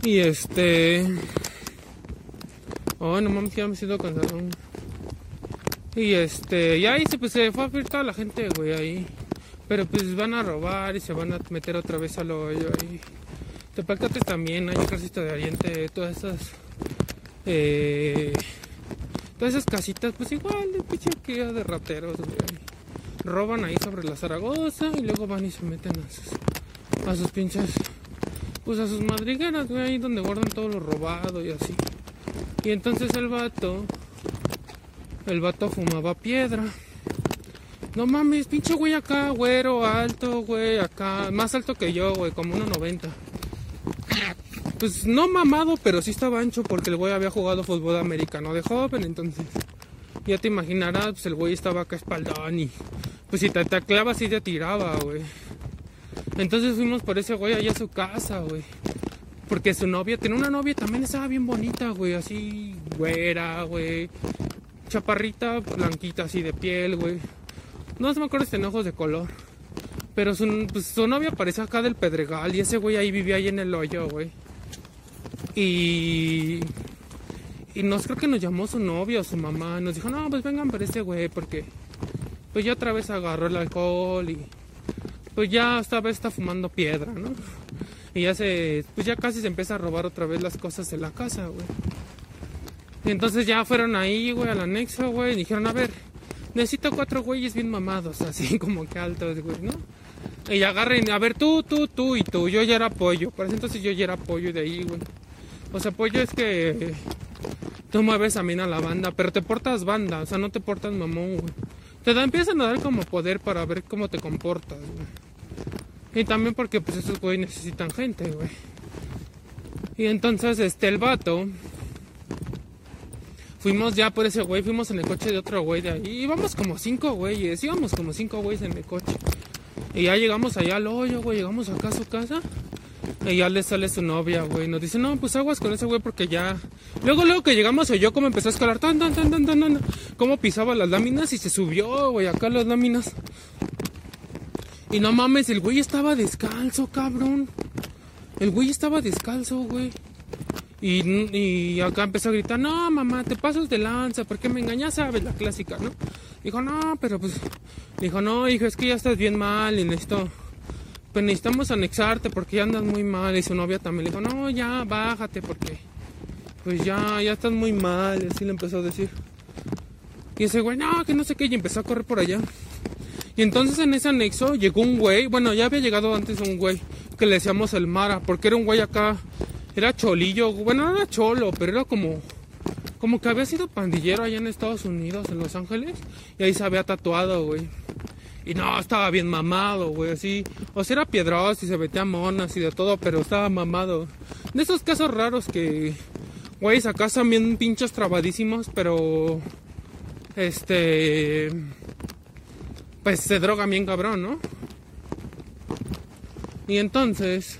Y este. Oh, no mames, ya me siento cansado. Y este, y ahí se, pues, se fue a ver toda la gente, güey, ahí. Pero pues van a robar y se van a meter otra vez al hoyo. Y Tepalcates también, hay ejército de Oriente, todas esas. Eh, todas esas casitas, pues igual, de pinche que de rateros, Roban ahí sobre la Zaragoza y luego van y se meten a sus, a sus pinches. Pues a sus madrigueras, güey, ahí donde guardan todo lo robado y así. Y entonces el vato. El vato fumaba piedra. No mames, pinche güey acá, güero, alto, güey, acá, más alto que yo, güey, como 1.90. Pues no mamado, pero sí estaba ancho porque el güey había jugado fútbol americano de joven, entonces. Ya te imaginarás, pues el güey estaba acá espaldón y. Pues si te tacleaba, sí te tiraba, güey. Entonces fuimos por ese güey allá a su casa, güey. Porque su novia, tenía una novia también estaba bien bonita, güey, así güera, güey. Chaparrita, blanquita, así de piel, güey. No se me acuerdo si ojos de color. Pero su, pues, novia parecía acá del Pedregal y ese güey ahí vivía ahí en el hoyo, güey. Y... Y nos creo que nos llamó su novia o su mamá. Nos dijo, no, pues vengan por ese güey porque... Pues ya otra vez agarró el alcohol y... Pues ya esta vez está fumando piedra, ¿no? Y ya se... Pues ya casi se empieza a robar otra vez las cosas de la casa, güey. Y entonces ya fueron ahí, güey, al anexo, güey. Y dijeron, a ver, necesito cuatro güeyes bien mamados, así como que altos, güey, ¿no? Y agarren, a ver, tú, tú, tú y tú. Yo ya era pollo. Por eso entonces yo ya era pollo de ahí, güey. O sea, pollo es que tú mueves a mí a la banda, pero te portas banda, o sea, no te portas mamón, güey. Te da, empiezan a dar como poder para ver cómo te comportas, güey. Y también porque pues esos güey necesitan gente, güey. Y entonces este el vato fuimos ya por ese güey, fuimos en el coche de otro güey de ahí. Íbamos como cinco güeyes, íbamos como cinco güeyes en el coche. Y ya llegamos allá al hoyo, güey, llegamos acá a su casa. Y ya le sale su novia, güey. Nos dice, no, pues aguas con ese güey porque ya. Luego, luego que llegamos, yo como empezó a escalar, tan, tan, tan, tan, tan, cómo pisaba las láminas y se subió, güey, acá las láminas. Y no mames, el güey estaba descalzo, cabrón. El güey estaba descalzo, güey. Y, acá empezó a gritar, no, mamá, te pasas de lanza, porque me engañas, sabes, la clásica, ¿no? Dijo, no, pero pues, dijo, no, hijo, es que ya estás bien mal y necesito, pues necesitamos anexarte porque ya andas muy mal. Y su novia también le dijo, no, ya, bájate porque, pues ya, ya estás muy mal. Y así le empezó a decir. Y ese güey, no, que no sé qué, y empezó a correr por allá. Y entonces en ese anexo llegó un güey, bueno, ya había llegado antes un güey que le decíamos el Mara, porque era un güey acá, era cholillo, bueno, no era cholo, pero era como como que había sido pandillero allá en Estados Unidos, en Los Ángeles, y ahí se había tatuado, güey. Y no, estaba bien mamado, güey, así. O sea, era piedroso y se metía monas y de todo, pero estaba mamado. De esos casos raros que, güey, acá son bien pinchos trabadísimos, pero. Este. Pues se droga bien cabrón, ¿no? Y entonces.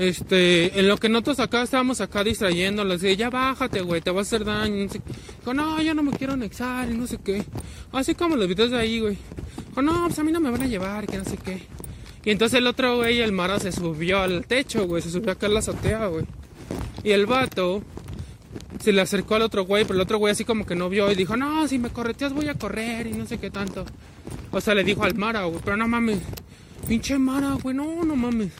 Este, en lo que nosotros acá estábamos acá distrayéndolos, y ya bájate, güey, te va a hacer daño. No Dijo, no, yo no me quiero anexar y no sé qué. Así como los videos de ahí, güey. Dijo, no, pues a mí no me van a llevar, que no sé qué. Y entonces el otro güey, el Mara, se subió al techo, güey, se subió acá a la azotea, güey. Y el vato se le acercó al otro güey, pero el otro güey así como que no vio y dijo, no, si me correteas voy a correr y no sé qué tanto. O sea, le dijo al Mara, güey, pero no mames, pinche Mara, güey, no, no mames.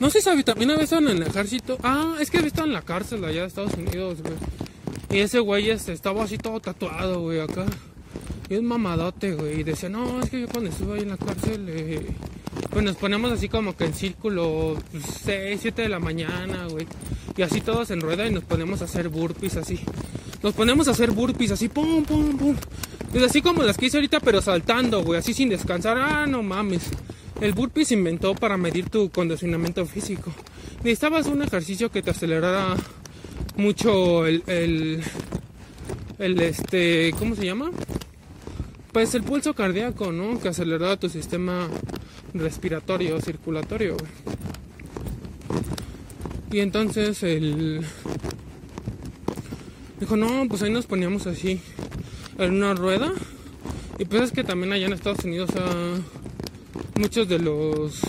No sé si también había estado en el ejército. Ah, es que había estado en la cárcel allá de Estados Unidos, güey. Y ese güey este, estaba así todo tatuado, güey, acá. Y un mamadote, güey. Y decía, no, es que yo cuando estuve ahí en la cárcel, eh, pues nos ponemos así como que en círculo, 6, pues, 7 de la mañana, güey. Y así todos en rueda y nos ponemos a hacer burpees así. Nos ponemos a hacer burpees así, pum, pum, pum. Es así como las que hice ahorita, pero saltando, güey, así sin descansar. Ah, no mames. El burpee se inventó para medir tu condicionamiento físico. Necesitabas un ejercicio que te acelerara mucho el, el, este, ¿cómo se llama? Pues el pulso cardíaco, ¿no? Que acelerara tu sistema respiratorio, circulatorio. Y entonces el dijo, no, pues ahí nos poníamos así en una rueda. Y pues es que también allá en Estados Unidos muchos de los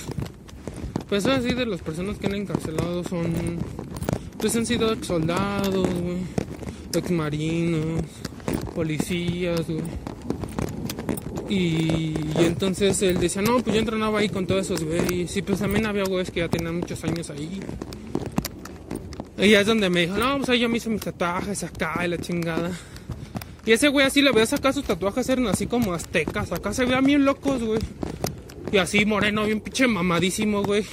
pues así de las personas que han encarcelado son pues han sido ex soldados ex marinos policías y, entonces él decía no pues yo entrenaba ahí con todos esos güeyes y pues también había güeyes que ya tenían muchos años ahí. Y es donde me dijo no pues ahí yo me hice mis tatuajes acá y la chingada y ese güey así le veía acá sus tatuajes eran así como aztecas. Acá se veían bien locos güey y así moreno, bien pinche mamadísimo, güey.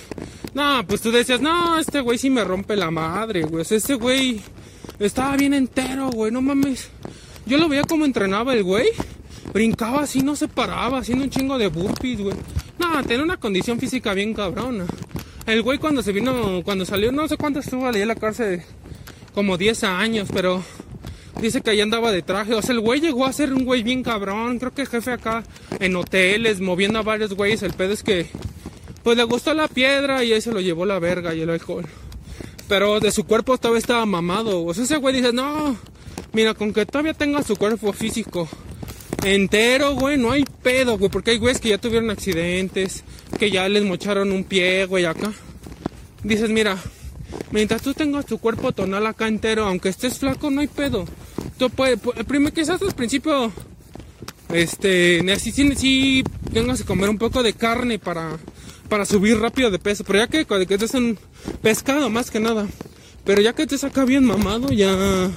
No, pues tú decías, no, este güey sí me rompe la madre, güey. Este güey estaba bien entero, güey, no mames. Yo lo veía como entrenaba el güey. Brincaba así, no se paraba, haciendo un chingo de burpees, güey. No, tenía una condición física bien cabrona. El güey cuando se vino, cuando salió, no sé cuánto estuvo allí en la cárcel, como 10 años, pero Dice que ahí andaba de traje. O sea, el güey llegó a ser un güey bien cabrón. Creo que jefe acá en hoteles, moviendo a varios güeyes. El pedo es que, pues le gustó la piedra y ahí se lo llevó la verga y el alcohol. Pero de su cuerpo todavía estaba mamado. O sea, ese güey dice, no, mira, con que todavía tenga su cuerpo físico entero, güey, no hay pedo, güey. Porque hay güeyes que ya tuvieron accidentes, que ya les mocharon un pie, güey, acá. Dices, mira, mientras tú tengas tu cuerpo tonal acá entero, aunque estés flaco, no hay pedo. Tú puedes, primero quizás al principio, este, necesitas sí tengas que comer un poco de carne para, para subir rápido de peso. Pero ya que, que estés en pescado, más que nada. Pero ya que te saca bien mamado, ya,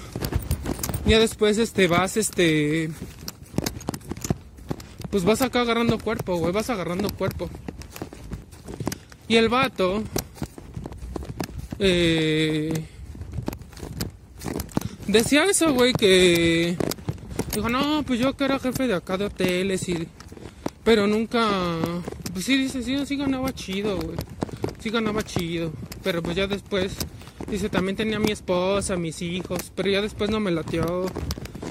ya después, este, vas, este, pues vas acá agarrando cuerpo, güey, vas agarrando cuerpo. Y el vato, eh, decía eso, güey, que dijo, no, pues yo que era jefe de acá de hoteles y... Pero nunca... Pues sí, dice, sí, sí ganaba chido, güey. Sí ganaba chido. Pero pues ya después... Dice, también tenía mi esposa, mis hijos. Pero ya después no me latió.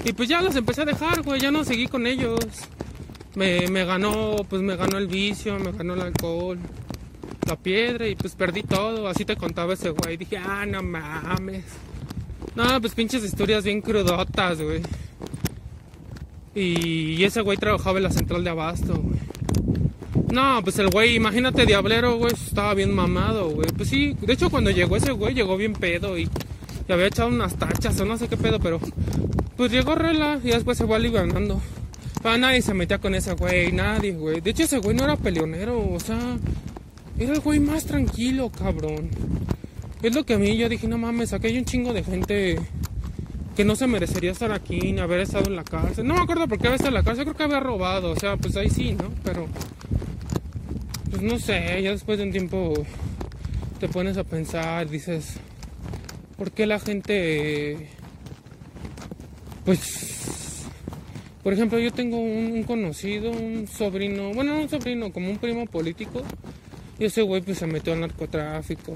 Y pues ya los empecé a dejar, güey. Ya no seguí con ellos. Me, me ganó, pues me ganó el vicio, me ganó el alcohol la piedra y pues perdí todo. Así te contaba ese güey. Dije, ah, no mames. No, pues pinches historias bien crudotas, güey. Y, ese güey trabajaba en la central de abasto, güey. No, pues el güey, imagínate, diablero, güey, estaba bien mamado, güey. Pues sí, de hecho cuando llegó ese güey, llegó bien pedo y, y había echado unas tachas o no sé qué pedo, pero pues llegó rela y después se fue aliviando. Pero nadie se metía con ese güey, nadie, güey. De hecho ese güey no era peleonero, o sea, era el güey más tranquilo, cabrón. Es lo que a mí yo dije, no mames, aquí hay un chingo de gente que no se merecería estar aquí ni haber estado en la cárcel. No me acuerdo por qué había estado en la cárcel, creo que había robado, o sea, pues ahí sí, ¿no? Pero, pues no sé, ya después de un tiempo te pones a pensar, dices, ¿por qué la gente, pues, por ejemplo, yo tengo un, un conocido, un sobrino, bueno, no un sobrino, como un primo político, y ese güey pues se metió al narcotráfico,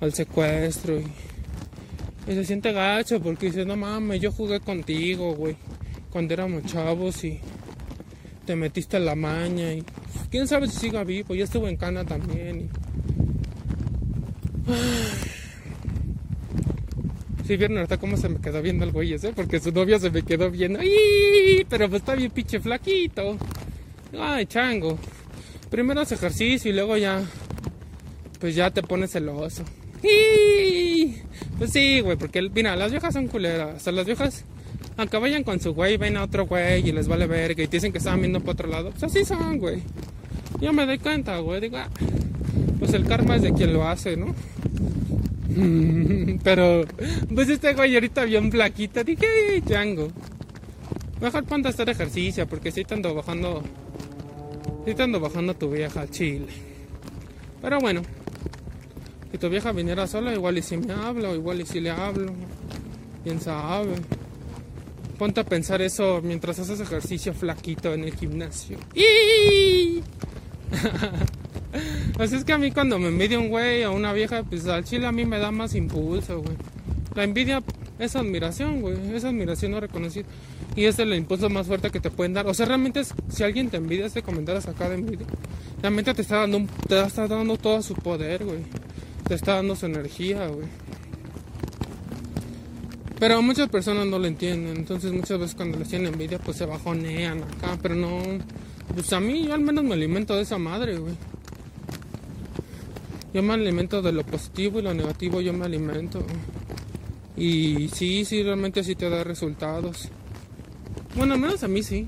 al secuestro y, se siente gacho porque dice, no mames, yo jugué contigo, güey, cuando éramos chavos y te metiste a la maña y pues, quién sabe si siga vivo, ya estuvo en cana también. Si sí, vieron ahorita cómo se me quedó viendo el güey ese, porque su novia se me quedó viendo, ¡Ay! pero pues está bien pinche flaquito. Ay, chango primero es ejercicio y luego ya, pues ya te pones celoso. Y pues sí, güey, porque mira, las viejas son culeras. O las viejas, aunque vayan con su güey, ven a otro güey y les vale verga y dicen que estaban viendo para otro lado. Pues así son, güey. Yo me doy cuenta, güey. Digo, ah, pues el karma es de quien lo hace, ¿no? Pero, pues este güey ahorita bien flaquito. Dije, chango. Mejor ponte a hacer ejercicio porque te ando bajando si te ando bajando tu vieja al chile. Pero bueno, si tu vieja viniera sola, igual y si me habla, o igual y si le hablo. Quién sabe. Ponte a pensar eso mientras haces ejercicio flaquito en el gimnasio. ¡Y! pues es que a mí cuando me envidia un güey o una vieja, pues al chile a mí me da más impulso, güey. La envidia es admiración, güey. Es admiración no reconocida. Y es el impulso más fuerte que te pueden dar. O sea, realmente si alguien te envidia, este comentario acá de envidia, realmente te está dando, te está dando todo su poder, güey. Te está dando su energía, güey. Pero muchas personas no lo entienden. Entonces muchas veces cuando les tienen envidia, pues se bajonean acá. Pero no... Pues a mí yo al menos me alimento de esa madre, güey. Yo me alimento de lo positivo y lo negativo, yo me alimento. Y sí, sí, realmente sí te da resultados. Bueno, al menos a mí sí.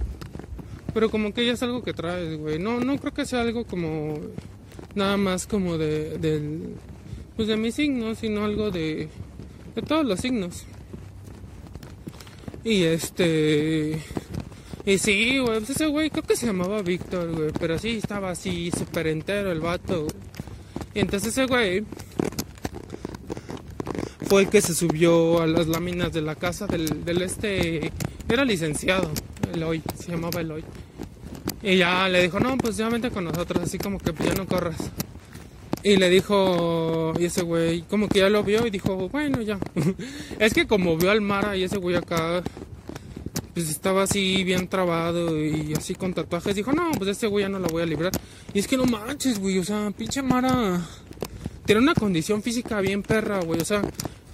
Pero como que ya es algo que traes, güey. No, no creo que sea algo como... Nada más como de... Del, pues de mi signo, sino algo de... De todos los signos. Y este... Y sí, güey, pues ese güey creo que se llamaba Víctor, güey. Pero sí, estaba así, súper entero el vato. Y entonces ese güey fue el que se subió a las láminas de la casa del, del este era licenciado, Eloy, se llamaba Eloy. Y ya le dijo, no, pues ya vente con nosotros, así como que pues ya no corras. Y le dijo, y ese güey, como que ya lo vio y dijo, bueno, ya. es que como vio al Mara y ese güey acá, pues estaba así bien trabado y así con tatuajes, dijo, no, pues este güey ya no lo voy a librar. Y es que no manches, güey, o sea, pinche Mara tiene una condición física bien perra, güey, o sea,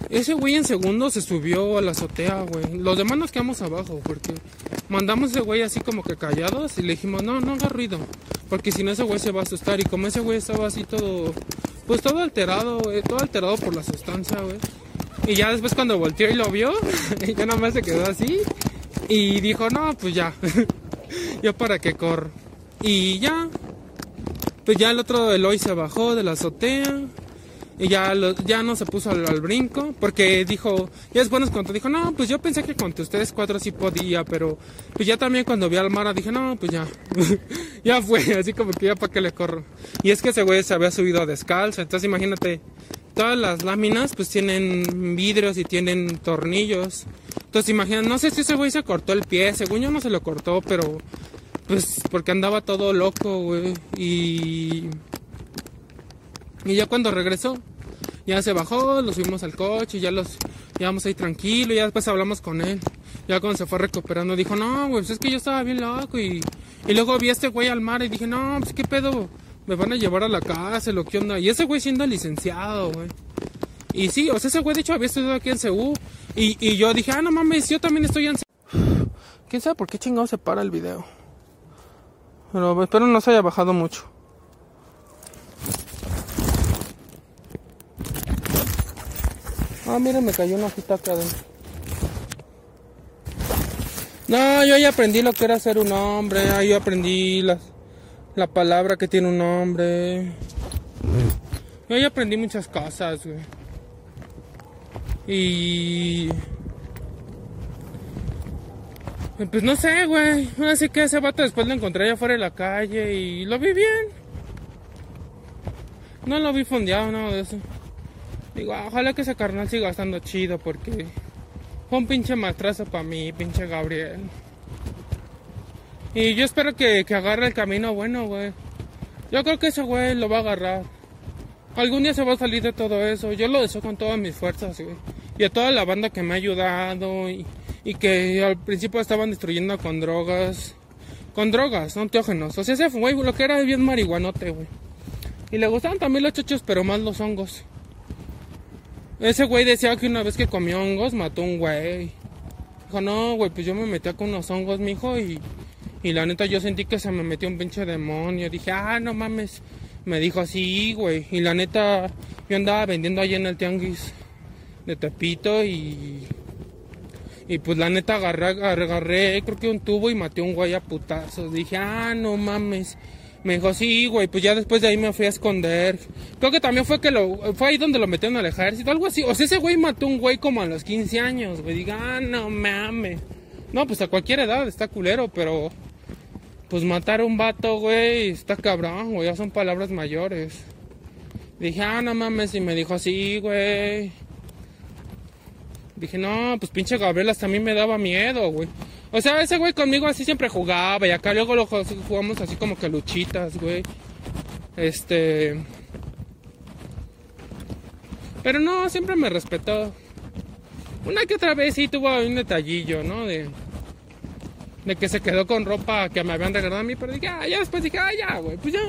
ese güey en segundo se subió a la azotea, güey. Los demás nos quedamos abajo porque mandamos ese güey así como que callados y le dijimos, no, no haga ruido. Porque si no ese güey se va a asustar. Y como ese güey estaba así todo, pues todo alterado, güey, todo alterado por la sustancia, güey. Y ya después cuando volteó y lo vio, ya nada más se quedó así. Y dijo, no, pues ya. yo para qué corro. Y ya. Pues ya el otro Eloy se bajó de la azotea. Y ya, ya no se puso al, brinco, porque dijo, ya es bueno cuando dijo, no, pues yo pensé que con ustedes cuatro sí podía, pero pues ya también cuando vi al Mara dije, no, pues ya, ya fue, así como que ya para qué le corro. Y es que ese güey se había subido descalzo, entonces imagínate, todas las láminas pues tienen vidrios y tienen tornillos. Entonces imagínate, no sé si ese güey se cortó el pie, según yo no se lo cortó, pero pues porque andaba todo loco, güey, y y ya cuando regresó, ya se bajó, lo subimos al coche, ya los llevamos ahí tranquilo, ya después hablamos con él. Ya cuando se fue recuperando dijo, no, güey, pues es que yo estaba bien loco y, y luego vi a este güey al mar y dije, no, pues qué pedo, me van a llevar a la cárcel o qué onda. Y ese güey siendo licenciado, güey. Y sí, o sea, ese güey de hecho había estudiado aquí en CU y, y yo dije, ah, no mames, yo también estoy en ¿Quién sabe por qué chingado se para el video? Pero espero no se haya bajado mucho. Ah, miren, me cayó una hojita acá adentro. No, yo ya aprendí lo que era ser un hombre. Ahí yo aprendí la, la palabra que tiene un hombre. Yo ya aprendí muchas cosas, güey. Y... Pues no sé, güey. Así que ese vato después lo encontré allá afuera de la calle y lo vi bien. No lo vi fondeado, nada de eso. Digo, ojalá que ese carnal siga estando chido porque fue un pinche matrazo para mí, pinche Gabriel. Y yo espero que, que agarre el camino bueno, güey. Yo creo que ese güey lo va a agarrar. Algún día se va a salir de todo eso. Yo lo deseo con todas mis fuerzas, güey. Y a toda la banda que me ha ayudado y, y que al principio estaban destruyendo con drogas. Con drogas, no teógenos. O sea, ese güey lo que era bien marihuanote, güey. Y le gustaban también los chochos, pero más los hongos. Ese güey decía que una vez que comió hongos mató un güey. Dijo, no, güey, pues yo me metía con unos hongos, mijo, y, y la neta yo sentí que se me metió un pinche demonio. Dije, ah, no mames. Me dijo así, güey. Y la neta, yo andaba vendiendo allí en el tianguis de Tepito y. Y pues la neta agarré, agarré, creo que un tubo y maté a un güey a putazos. Dije, ah, no mames. Me dijo, sí, güey, pues ya después de ahí me fui a esconder. Creo que también fue que lo, fue ahí donde lo metieron al ejército, algo así. O sea, ese güey mató un güey como a los 15 años, güey. Diga, ah, no mames. No, pues a cualquier edad está culero, pero pues matar a un vato, güey, está cabrón, güey, ya son palabras mayores. Dije, ah, no mames, y me dijo así, güey. Dije, no, pues pinche Gabriel hasta a mí me daba miedo, güey. O sea, ese güey conmigo así siempre jugaba y acá luego lo jugamos así como que luchitas, güey. Este... Pero no, siempre me respetó. Una que otra vez sí tuvo un detallillo, ¿no? De, de que se quedó con ropa que me habían regalado a mí, pero dije, ah, ya después dije, ah, ya, güey, pues ya.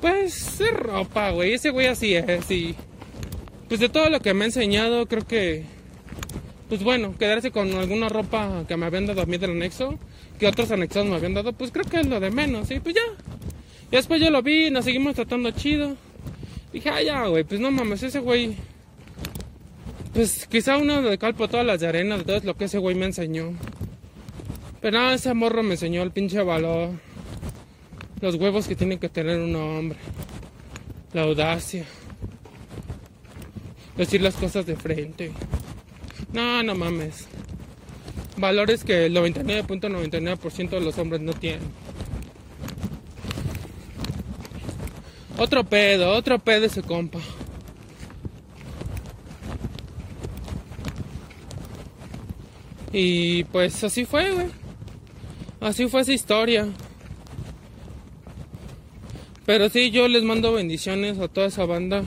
Pues es ropa, güey, ese güey así es, y pues de todo lo que me ha enseñado, creo que pues bueno, quedarse con alguna ropa que me habían dado a mí del anexo, que otros anexados me habían dado, pues creo que es lo de menos, y pues ya. Y después yo lo vi, nos seguimos tratando chido. Dije, ah, ya, güey, pues no mames, ese güey. Pues quizá uno de calpo todas las de de todo lo que ese güey me enseñó. Pero nada, ese morro me enseñó el pinche valor. Los huevos que tiene que tener un hombre. La audacia. Decir las cosas de frente. No, no mames. Valores que el 99.99% de los hombres no tienen. Otro pedo, otro pedo ese compa. Y pues así fue, güey. Así fue esa historia. Pero sí, yo les mando bendiciones a toda esa banda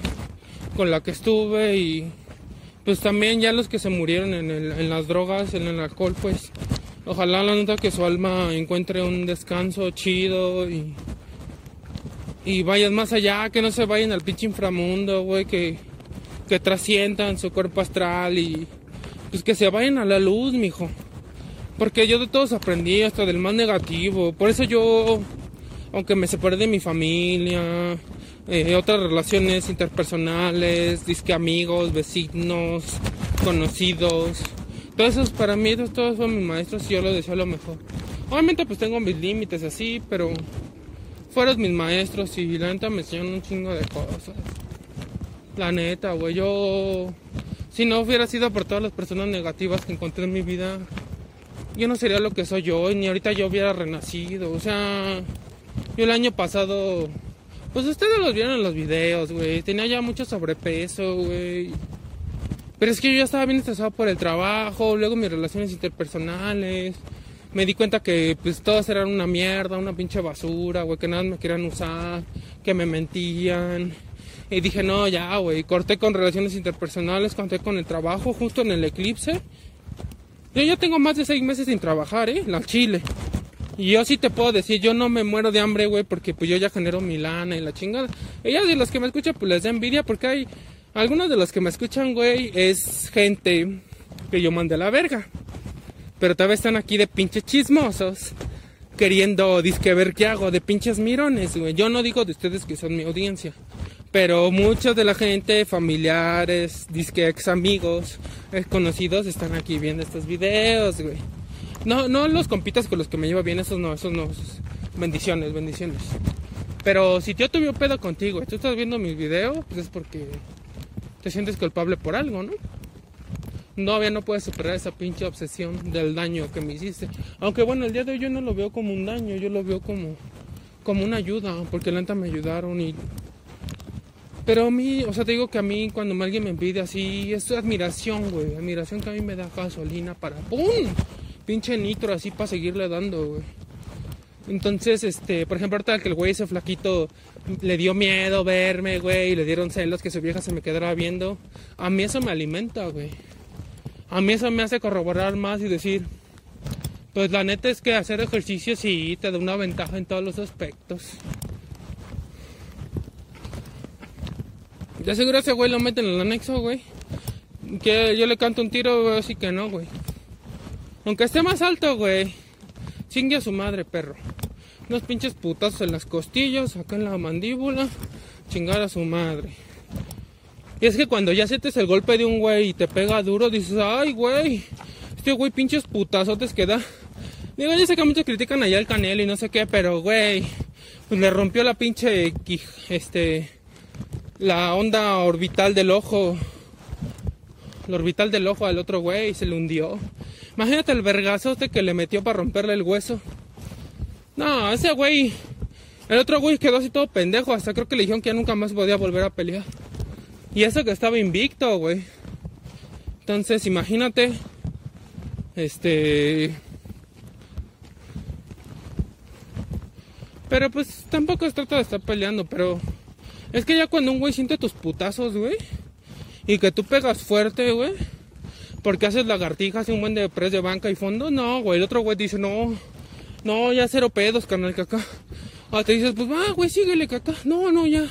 con la que estuve y pues también ya los que se murieron en, el, las drogas, en el alcohol, pues ojalá la nota que su alma encuentre un descanso chido y, y vayan más allá, que no se vayan al pinche inframundo, güey, que, que trasciendan su cuerpo astral y pues que se vayan a la luz, mijo. Porque yo de todos aprendí, hasta del más negativo. Por eso yo, aunque me separé de mi familia, eh, otras relaciones interpersonales, disque amigos, vecinos, conocidos. Todos esos para mí, todos son mis maestros y yo lo deseo lo mejor. Obviamente pues tengo mis límites así, pero fueron mis maestros y la neta me enseñaron un chingo de cosas. La neta, güey, yo... Si no hubiera sido por todas las personas negativas que encontré en mi vida, yo no sería lo que soy hoy, ni ahorita yo hubiera renacido. O sea, yo el año pasado pues ustedes los vieron en los videos, güey. Tenía ya mucho sobrepeso, güey. Pero es que yo ya estaba bien estresado por el trabajo, luego mis relaciones interpersonales. Me di cuenta que pues todos eran una mierda, una pinche basura, güey, que nada me querían usar, que me mentían. Y dije, no, ya, güey, corté con relaciones interpersonales, corté con el trabajo, justo en el eclipse. Yo ya tengo más de seis meses sin trabajar, ¿eh? La Chile. Y yo sí te puedo decir, yo no me muero de hambre, güey, porque pues yo ya genero mi lana y la chingada. Ellas de los que me escuchan, pues les da envidia porque hay algunos de los que me escuchan, güey, es gente que yo mandé a la verga. Pero todavía están aquí de pinches chismosos, queriendo disque ver qué hago, de pinches mirones, güey. Yo no digo de ustedes que son mi audiencia. Pero muchos de la gente, familiares, disque ex amigos, conocidos, están aquí viendo estos videos, güey. No, no los compitas con los que me llevo bien, esos no, esos no. Bendiciones, bendiciones. Pero si yo tuve un pedo contigo y tú estás viendo mis videos, pues es porque te sientes culpable por algo, ¿no? Todavía no puedes superar esa pinche obsesión del daño que me hiciste. Aunque bueno, el día de hoy yo no lo veo como un daño, yo lo veo como, como una ayuda, porque lenta me ayudaron y... Pero a mí, o sea, te digo que a mí cuando alguien me pide así, es admiración, güey. Admiración que a mí me da gasolina para ¡pum! Pinche nitro así para seguirle dando, güey. Entonces, este, por ejemplo, ahorita que el güey ese flaquito le dio miedo verme, güey, y le dieron celos que su vieja se me quedara viendo. A mí eso me alimenta, güey. A mí eso me hace corroborar más y decir, pues la neta es que hacer ejercicio sí te da una ventaja en todos los aspectos. De seguro ese güey lo meten en el anexo, güey. Que yo le canto un tiro, así que no, güey. Aunque esté más alto, güey. Chingue a su madre, perro. Unos pinches putazos en las costillas, acá en la mandíbula. Chingar a su madre. Y es que cuando ya sientes el golpe de un güey y te pega duro, dices, ay, güey. Este güey pinches putazotes que da. Digo, ya sé que muchos critican allá el canelo y no sé qué, pero güey. Pues le rompió la pinche. Este. La onda orbital del ojo. La orbital del ojo al otro güey y se le hundió. Imagínate el vergazote que le metió para romperle el hueso. No, ese güey. El otro güey quedó así todo pendejo. Hasta creo que le dijeron que ya nunca más podía volver a pelear. Y eso que estaba invicto, güey. Entonces, imagínate. Este. Pero pues tampoco se trata de estar peleando, pero. Es que ya cuando un güey siente tus putazos, güey. Y que tú pegas fuerte, güey porque haces lagartijas y un buen de press de banca y fondo. No, güey. El otro güey dice, no, no, ya cero pedos, carnal, caca. Ah, te dices, pues va, güey, síguele, caca. No, no, ya.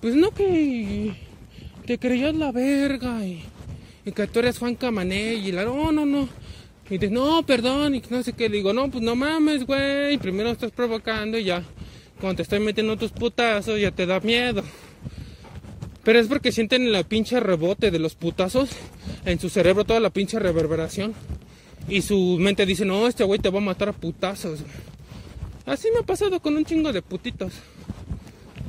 Pues no que te creías la verga y, que tú eres Juan Camané y la, no, no, no. Y dices, no, perdón, y no sé qué. Le digo, no, pues no mames, güey. Primero estás provocando y ya. Cuando te estoy metiendo tus putazos ya te da miedo. Pero es porque sienten la pinche rebote de los putazos en su cerebro, toda la pinche reverberación. Y su mente dice, no, este güey te va a matar a putazos. Así me ha pasado con un chingo de putitos.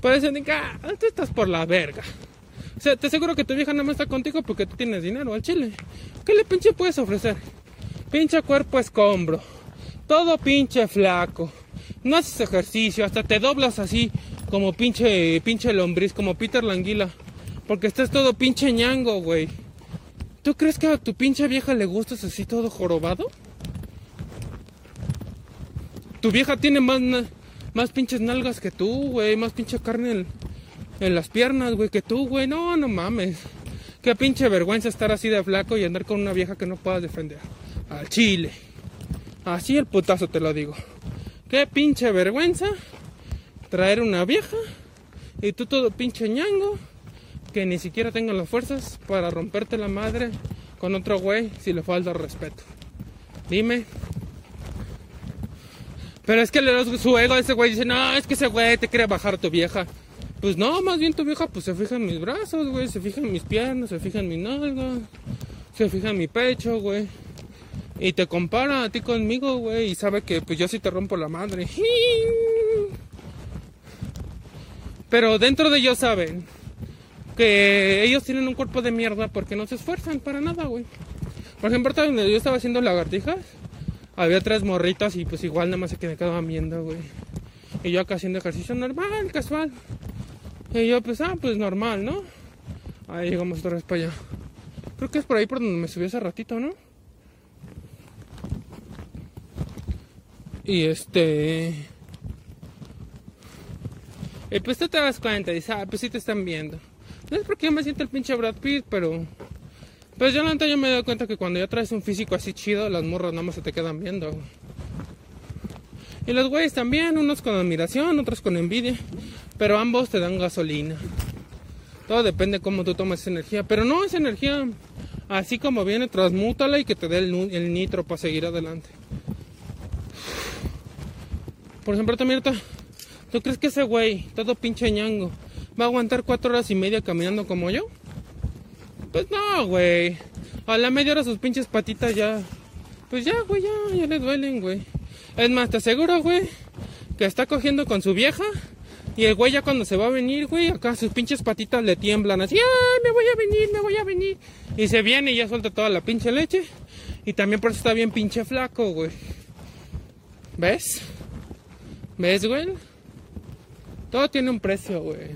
Parecen que ah, tú estás por la verga. O sea, te aseguro que tu vieja no más está contigo porque tú tienes dinero al chile. ¿Qué le pinche puedes ofrecer? Pinche cuerpo escombro. Todo pinche flaco. No haces ejercicio, hasta te doblas así como pinche, pinche lombriz, como Peter Languila. Porque estás todo pinche ñango, güey. ¿Tú crees que a tu pinche vieja le gustas así todo jorobado? Tu vieja tiene más, más pinches nalgas que tú, güey. Más pinche carne en, en las piernas, güey, que tú, güey. No, no mames. Qué pinche vergüenza estar así de flaco y andar con una vieja que no puedas defender. Al chile. Así el putazo te lo digo. Qué pinche vergüenza traer una vieja y tú todo pinche ñango que ni siquiera tenga las fuerzas para romperte la madre con otro güey si le falta respeto. Dime. Pero es que le su ego a ese güey dice, no, es que ese güey te quiere bajar tu vieja. Pues no, más bien tu vieja pues se fija en mis brazos, güey, se fija en mis piernas, se fija en mi nalga, se fija en mi pecho, güey. Y te compara a ti conmigo, güey, y sabe que pues yo sí te rompo la madre. Pero dentro de ellos saben que ellos tienen un cuerpo de mierda porque no se esfuerzan para nada, güey. Por ejemplo, donde yo estaba haciendo lagartijas, había tres morritas y pues igual nada más se que me quedaban viendo, güey. Y yo acá haciendo ejercicio normal, casual. Y yo pues, ah, pues normal, ¿no? Ahí llegamos otra vez para allá. Creo que es por ahí por donde me subí hace ratito, ¿no? Y este... Y pues tú te das cuenta dices, ah, pues sí te están viendo. No es porque yo me siento el pinche Brad Pitt, pero... Pues yo la yo me doy cuenta que cuando ya traes un físico así chido, las morras nada más se te quedan viendo. Y los güeyes también, unos con admiración, otros con envidia. Pero ambos te dan gasolina. Todo depende cómo tú tomes esa energía. Pero no esa energía así como viene, transmútala y que te dé el, el nitro para seguir adelante. Por ejemplo, también ¿tú crees que ese güey, todo pinche ñango, va a aguantar cuatro horas y media caminando como yo? Pues no, güey. A la media hora sus pinches patitas ya. Pues ya, güey, ya, ya le duelen, güey. Es más, te aseguro, güey, que está cogiendo con su vieja. Y el güey ya cuando se va a venir, güey, acá sus pinches patitas le tiemblan así, ¡ay, me voy a venir, me voy a venir! Y se viene y ya suelta toda la pinche leche. Y también por eso está bien pinche flaco, güey. ¿Ves? ¿Ves, güey? Todo tiene un precio, güey.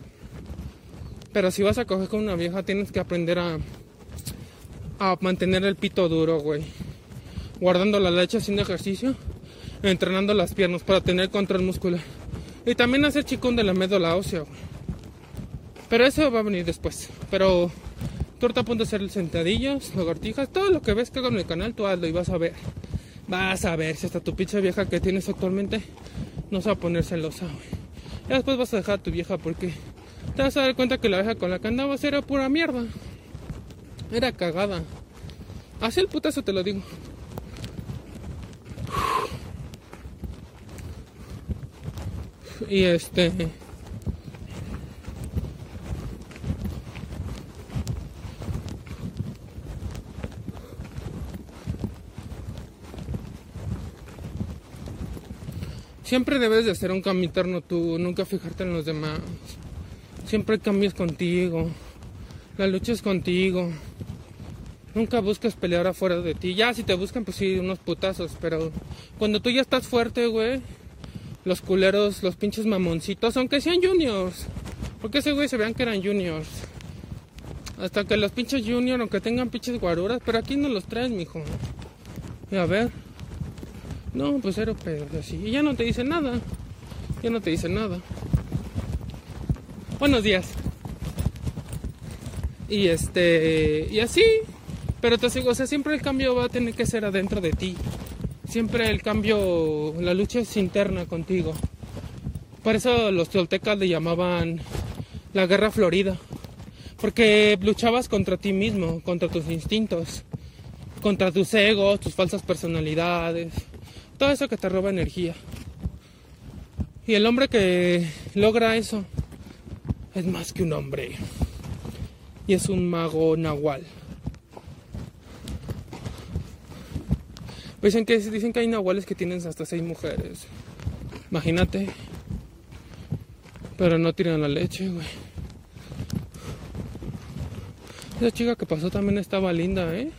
Pero si vas a coger con una vieja, tienes que aprender a, a mantener el pito duro, güey. Guardando la leche, haciendo ejercicio, entrenando las piernas para tener control muscular. Y también hacer chicón de la médula ósea, güey. Pero eso va a venir después. Pero tú ahorita a hacer sentadillas, lagartijas, todo lo que ves que hago en el canal, tú hazlo y vas a ver. Vas a ver si hasta tu pinche vieja que tienes actualmente no se va a poner celosa, güey. Ya después vas a dejar a tu vieja porque te vas a dar cuenta que la vieja con la que andabas era pura mierda. Era cagada. Así el putazo te lo digo. Y este. Siempre debes de hacer un cambio interno tú, nunca fijarte en los demás. Siempre cambias contigo. La lucha es contigo. Nunca buscas pelear afuera de ti. Ya si te buscan, pues sí, unos putazos. Pero cuando tú ya estás fuerte, güey, los culeros, los pinches mamoncitos, aunque sean juniors. Porque ese güey se vean que eran juniors. Hasta que los pinches juniors, aunque tengan pinches guaruras, pero aquí no los traes, mijo. Y a ver. No, pues cero pedos así. Y ya no te dicen nada. Ya no te dicen nada. Buenos días. Y este. Y así. Pero te digo, o sea, siempre el cambio va a tener que ser adentro de ti. Siempre el cambio, la lucha es interna contigo. Por eso los toltecas le llamaban la guerra florida. Porque luchabas contra ti mismo, contra tus instintos, contra tus egos, tus falsas personalidades, todo eso que te roba energía. Y el hombre que logra eso es más que un hombre. Y es un mago nahual. Dicen que, dicen que hay nahuales que tienen hasta seis mujeres. Imagínate. Pero no tiran la leche, güey. Esa chica que pasó también estaba linda, ¿eh?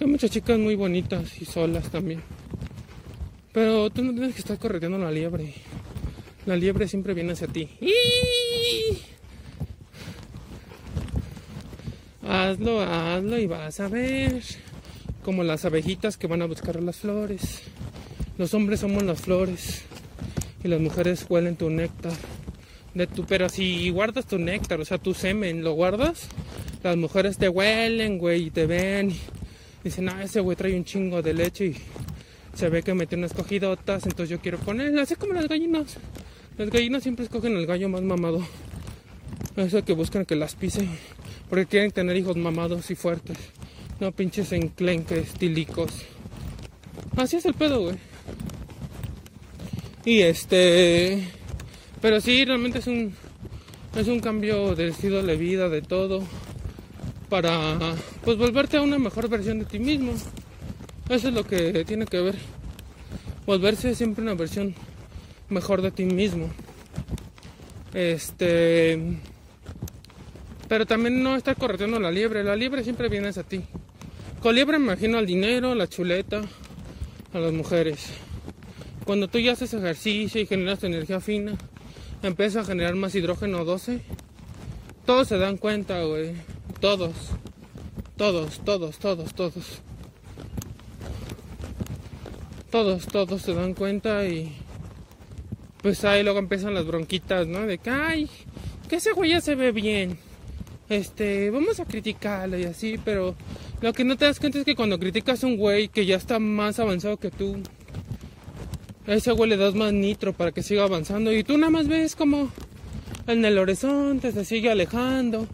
Hay muchas chicas muy bonitas y solas también. Pero tú no tienes que estar correteando la liebre. La liebre siempre viene hacia ti. Hazlo, hazlo y vas a ver como las abejitas que van a buscar las flores. Los hombres somos las flores y las mujeres huelen tu néctar. De tu, pero si guardas tu néctar, o sea, tu semen, lo guardas, las mujeres te huelen, güey, y te ven. Y dicen, ah, ese güey trae un chingo de leche y se ve que metió unas cogidotas, entonces yo quiero ponerla. Así como las gallinas. Las gallinas siempre escogen el gallo más mamado. Eso que buscan que las pisen. Porque quieren tener hijos mamados y fuertes. No pinches enclenques, tilicos. Así es el pedo, güey. Y este. Pero sí, realmente es un. Es un cambio de estilo de vida, de todo. Para. Pues volverte a una mejor versión de ti mismo. Eso es lo que tiene que ver. Volverse siempre una versión mejor de ti mismo. Este. Pero también no estar correteando la liebre. La liebre siempre viene a ti. Con liebre me imagino al dinero, la chuleta, a las mujeres. Cuando tú ya haces ejercicio y generas tu energía fina, empiezas a generar más hidrógeno 12. Todos se dan cuenta, güey. Todos. Todos, todos, todos, todos. Todos, todos se dan cuenta y pues ahí luego empiezan las bronquitas, ¿no? De que, ay, que ese güey ya se ve bien. Este, vamos a criticarlo y así, pero lo que no te das cuenta es que cuando criticas a un güey que ya está más avanzado que tú, a ese güey le das más nitro para que siga avanzando y tú nada más ves como en el horizonte se sigue alejando.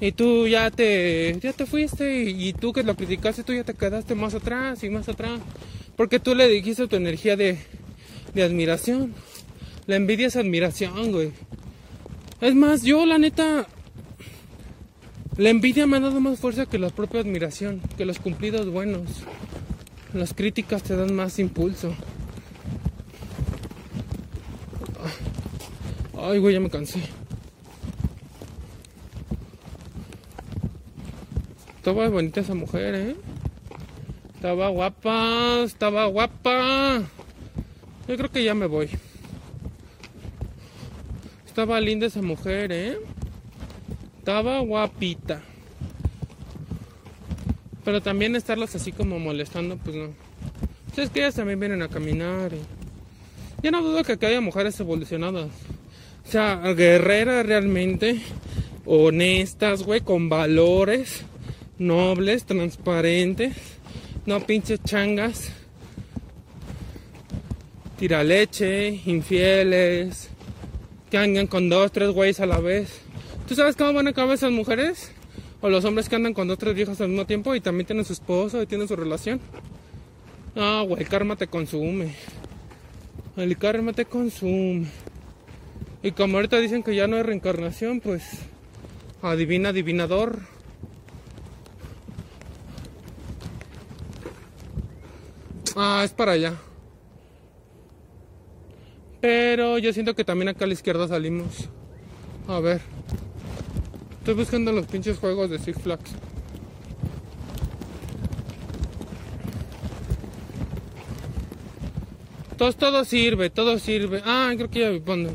Y tú ya te, ya te fuiste y, tú que lo criticaste, tú ya te quedaste más atrás y más atrás. Porque tú le dijiste tu energía de, de admiración. La envidia es admiración, güey. Es más, yo la neta, la envidia me ha dado más fuerza que la propia admiración, que los cumplidos buenos. Las críticas te dan más impulso. Ay, güey, ya me cansé. Estaba bonita esa mujer, ¿eh? Estaba guapa, estaba guapa. Yo creo que ya me voy. Estaba linda esa mujer, ¿eh? Estaba guapita. Pero también estarlas así como molestando, pues no. Es que ellas también vienen a caminar. Y... Yo no dudo que haya mujeres evolucionadas. O sea, guerreras realmente. Honestas, güey, con valores. Nobles, transparentes. No pinches changas. Tira leche, infieles. Que andan con dos, tres güeyes a la vez. ¿Tú sabes cómo van a acabar esas mujeres? O los hombres que andan con dos, tres viejas al mismo tiempo y también tienen su esposo y tienen su relación. Ah, güey, el karma te consume. El karma te consume. Y como ahorita dicen que ya no hay reencarnación, pues adivina, adivinador. Ah, es para allá. Pero yo siento que también acá a la izquierda salimos. A ver. Estoy buscando los pinches juegos de Six Flags. Todo, todo sirve, todo sirve. Ah, creo que ya me pongo.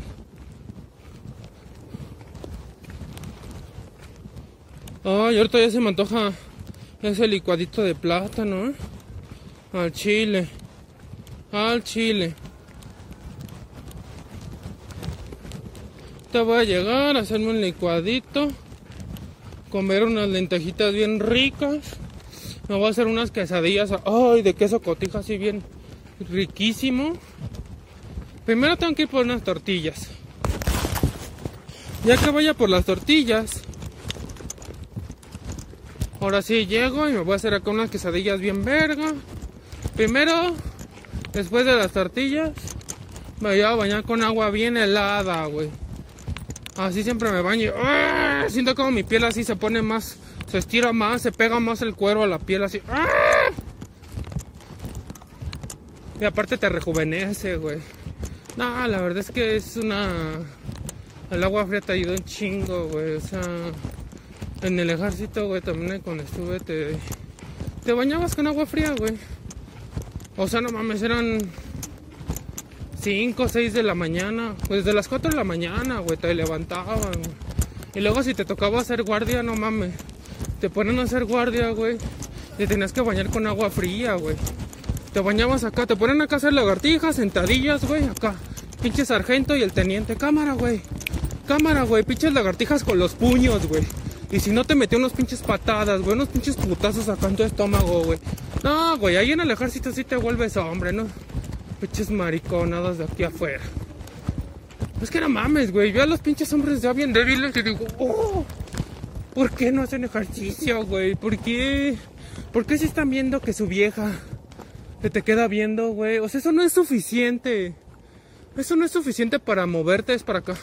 Ay, ahorita ya se me antoja ese licuadito de plátano, ¿eh? Al chile. Al chile. Te voy a llegar a hacerme un licuadito comer unas lentejitas bien ricas. Me voy a hacer unas quesadillas, ay, de queso cotija así bien riquísimo. Primero tengo que ir por unas tortillas. Ya que vaya por las tortillas, ahora sí llego y me voy a hacer acá unas quesadillas bien verga. Primero, después de las tortillas, me voy a bañar con agua bien helada, güey. Así siempre me baño. ¡Ah! Siento como mi piel así se pone más, se estira más, se pega más el cuero a la piel así. ¡Ah! Y aparte te rejuvenece, güey. No, la verdad es que es una... El agua fría te ayudó un chingo, güey. O sea, en el ejército, güey, también cuando estuve te... Te bañabas con agua fría, güey. O sea, no mames, eran 5 o 6 de la mañana. Pues de las 4 de la mañana, güey, te levantaban. Y luego si te tocaba hacer guardia, no mames. Te ponen a hacer guardia, güey. Te tenías que bañar con agua fría, güey. Te bañabas acá, te ponen acá a hacer lagartijas, sentadillas, güey, acá. Pinche sargento y el teniente. Cámara, güey. Cámara, güey. Pinches lagartijas con los puños, güey. Y si no te metió unos pinches patadas, güey, unos pinches putazos acá en tu estómago, güey. No, güey, ahí en el ejército sí te vuelves hombre, ¿no? Pinches mariconadas de aquí afuera. Es que no mames, güey. Yo a los pinches hombres ya bien débiles y digo, oh, ¿por qué no hacen ejercicio, güey? ¿Por qué? ¿Por qué si están viendo que su vieja te, te queda viendo, güey? O sea, eso no es suficiente. Eso no es suficiente para moverte, es para acá.